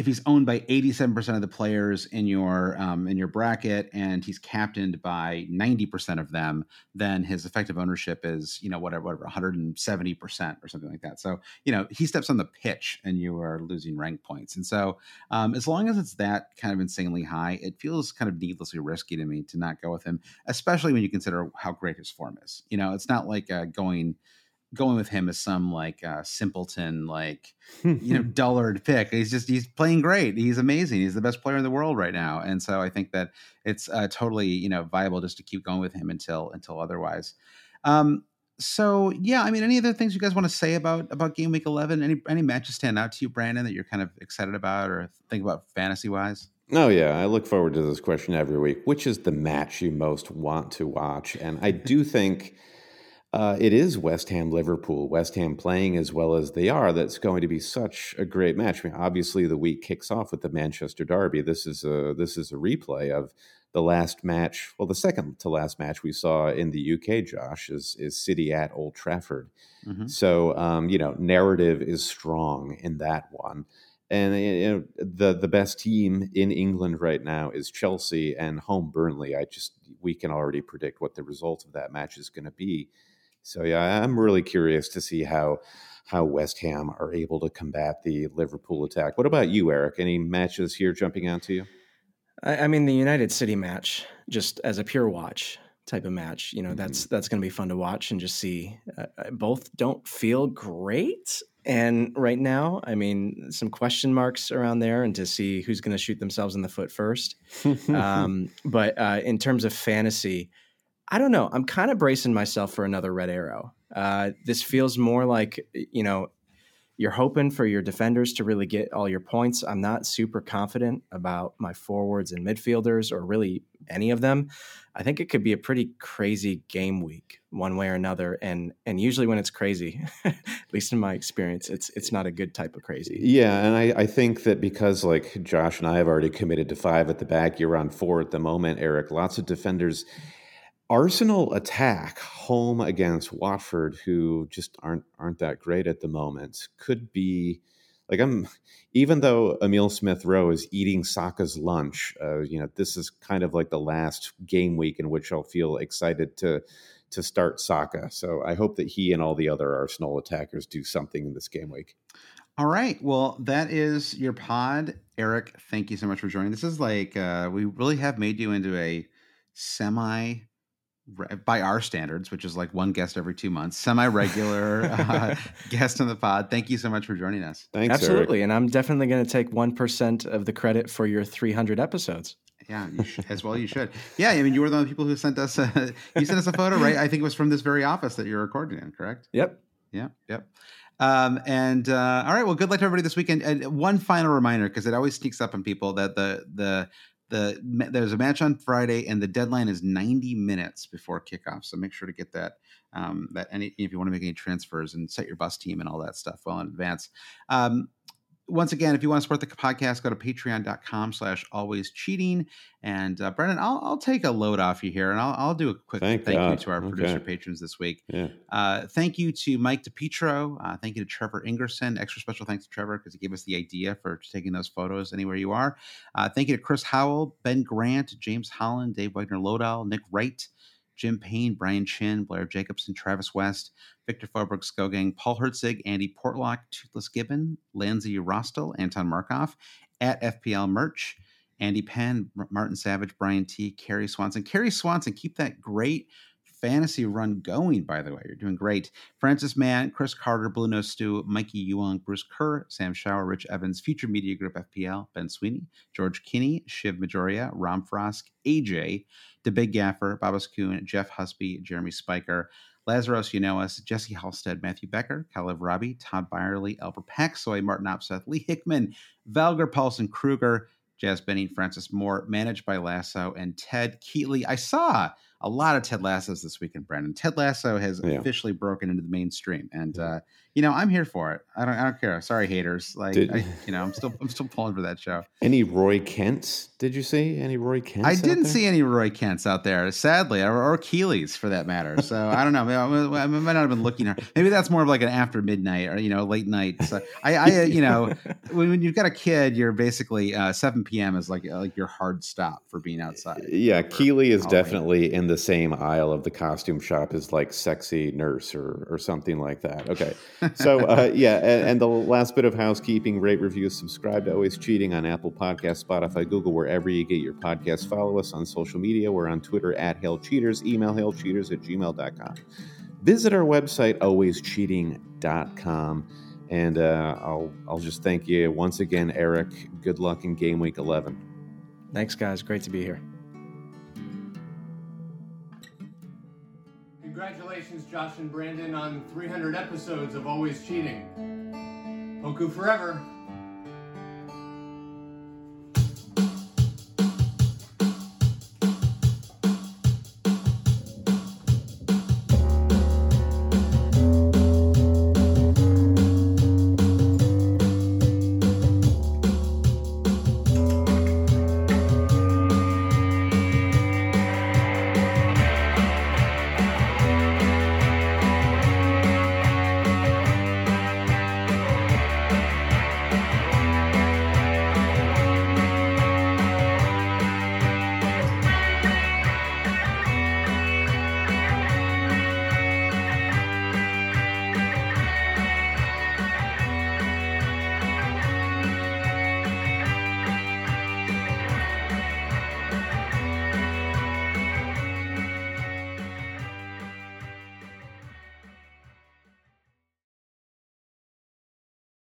if he's owned by 87% of the players in your um, in your bracket and he's captained by 90% of them then his effective ownership is you know whatever whatever 170% or something like that. So you know he steps on the pitch and you are losing rank points. And so um, as long as it's that kind of insanely high it feels kind of needlessly risky to me to not go with him especially when you consider how great his form is. You know it's not like uh, going going with him as some like uh, simpleton, like <laughs> you know, dullard pick. He's just he's playing great. He's amazing. He's the best player in the world right now, and so I think that it's uh, totally you know viable just to keep going with him until until otherwise. Um, so yeah, I mean, any other things you guys want to say about about game week eleven? Any any matches stand out to you, Brandon, that you're kind of excited about or think about fantasy wise? Oh yeah, I look forward to this question every week. Which is the match you most want to watch? And I do think. Uh, it is West Ham Liverpool. West Ham playing as well as they are. That's going to be such a great match. I mean, obviously, the week kicks off with the Manchester Derby. This is a this is a replay of the last match. Well, the second to last match we saw in the UK, Josh, is is City at Old Trafford. Mm-hmm. So um, you know, narrative is strong in that one. And you know, the the best team in England right now is Chelsea and home Burnley. I just we can already predict what the result of that match is going to be. So yeah, I'm really curious to see how how West Ham are able to combat the Liverpool attack. What about you, Eric? Any matches here jumping out to you? I, I mean, the United City match, just as a pure watch type of match, you know, mm-hmm. that's that's going to be fun to watch and just see. Uh, both don't feel great, and right now, I mean, some question marks around there, and to see who's going to shoot themselves in the foot first. <laughs> um, but uh, in terms of fantasy I don't know. I'm kind of bracing myself for another red arrow. Uh, this feels more like you know you're hoping for your defenders to really get all your points. I'm not super confident about my forwards and midfielders or really any of them. I think it could be a pretty crazy game week one way or another and and usually when it's crazy <laughs> at least in my experience it's it's not a good type of crazy yeah and I, I think that because like josh and i have already committed to five at the back you're on four at the moment eric lots of defenders Arsenal attack home against Watford, who just aren't aren't that great at the moment, could be like I'm. Even though Emile Smith Rowe is eating Saka's lunch, uh, you know this is kind of like the last game week in which I'll feel excited to to start Saka. So I hope that he and all the other Arsenal attackers do something in this game week. All right. Well, that is your pod, Eric. Thank you so much for joining. This is like uh, we really have made you into a semi by our standards, which is like one guest every two months, semi-regular <laughs> uh, guest on the pod. Thank you so much for joining us. Thanks, absolutely, Eric. and I'm definitely going to take one percent of the credit for your 300 episodes. Yeah, as well you should. Yeah, I mean, you were the people who sent us. A, you sent us a photo, right? I think it was from this very office that you're recording in. Correct? Yep. Yeah. Yep. Um, and uh, all right, well, good luck to everybody this weekend. And one final reminder, because it always sneaks up on people that the the the there's a match on Friday, and the deadline is 90 minutes before kickoff. So make sure to get that. Um, that any if you want to make any transfers and set your bus team and all that stuff well in advance. Um, once again, if you want to support the podcast, go to patreon.com slash always cheating. And uh, Brandon, I'll, I'll take a load off you here and I'll, I'll do a quick thank, thank you to our okay. producer patrons this week. Yeah. Uh, thank you to Mike DePietro. Uh, thank you to Trevor Ingerson. Extra special thanks to Trevor because he gave us the idea for taking those photos anywhere you are. Uh, thank you to Chris Howell, Ben Grant, James Holland, Dave Wagner Lodahl, Nick Wright, Jim Payne, Brian Chin, Blair Jacobson, Travis West, Victor Foberg, Skogang, Paul Hertzig, Andy Portlock, Toothless Gibbon, Lanzi Rostel, Anton Markov, at FPL Merch, Andy Penn, Martin Savage, Brian T, Carrie Swanson. Carrie Swanson, keep that great fantasy run going, by the way. You're doing great. Francis Mann, Chris Carter, Blue Nose Stew, Mikey Yuang, Bruce Kerr, Sam Shower, Rich Evans, Future Media Group FPL, Ben Sweeney, George Kinney, Shiv Majoria, Rom Frosk, AJ, The Big Gaffer, Babas Kuhn, Jeff Husby, Jeremy Spiker, Lazarus, you know us, Jesse Halstead, Matthew Becker, Kalev Robbie, Todd Byerly, Albert Paxsoy, Martin Opseth, Lee Hickman, Valgar Paulson Kruger, Jazz Benny, Francis Moore, managed by Lasso, and Ted Keatley. I saw a lot of Ted Lassos this weekend, Brandon. Ted Lasso has yeah. officially broken into the mainstream, and uh, you know I'm here for it. I don't, I don't care. Sorry, haters. Like, Did, I, you know, I'm still, I'm still pulling for that show. Any Roy Kents? Did you see any Roy Kents? I didn't see any Roy Kents out there, sadly, or, or Keeley's for that matter. So I don't know. I, I, might not have been looking. Maybe that's more of like an after midnight or you know late night. So I, I you know, <laughs> when, when, you've got a kid, you're basically uh, 7 p.m. is like like your hard stop for being outside. Yeah, Keeley is definitely in the same aisle of the costume shop as like sexy nurse or or something like that. Okay, so uh, <laughs> yeah, and, and, the last bit of housekeeping: rate, review, subscribe to Always Cheating on Apple Podcast, Spotify, Google, wherever you get your podcasts. Follow us on social media. We're on Twitter at Hail Cheaters. Email hailcheaters at gmail.com. Visit our website alwayscheating.com. And uh, I'll I'll just thank you once again, Eric. Good luck in game week eleven. Thanks, guys. Great to be here. Josh and Brandon, on 300 episodes of Always Cheating. Poku forever.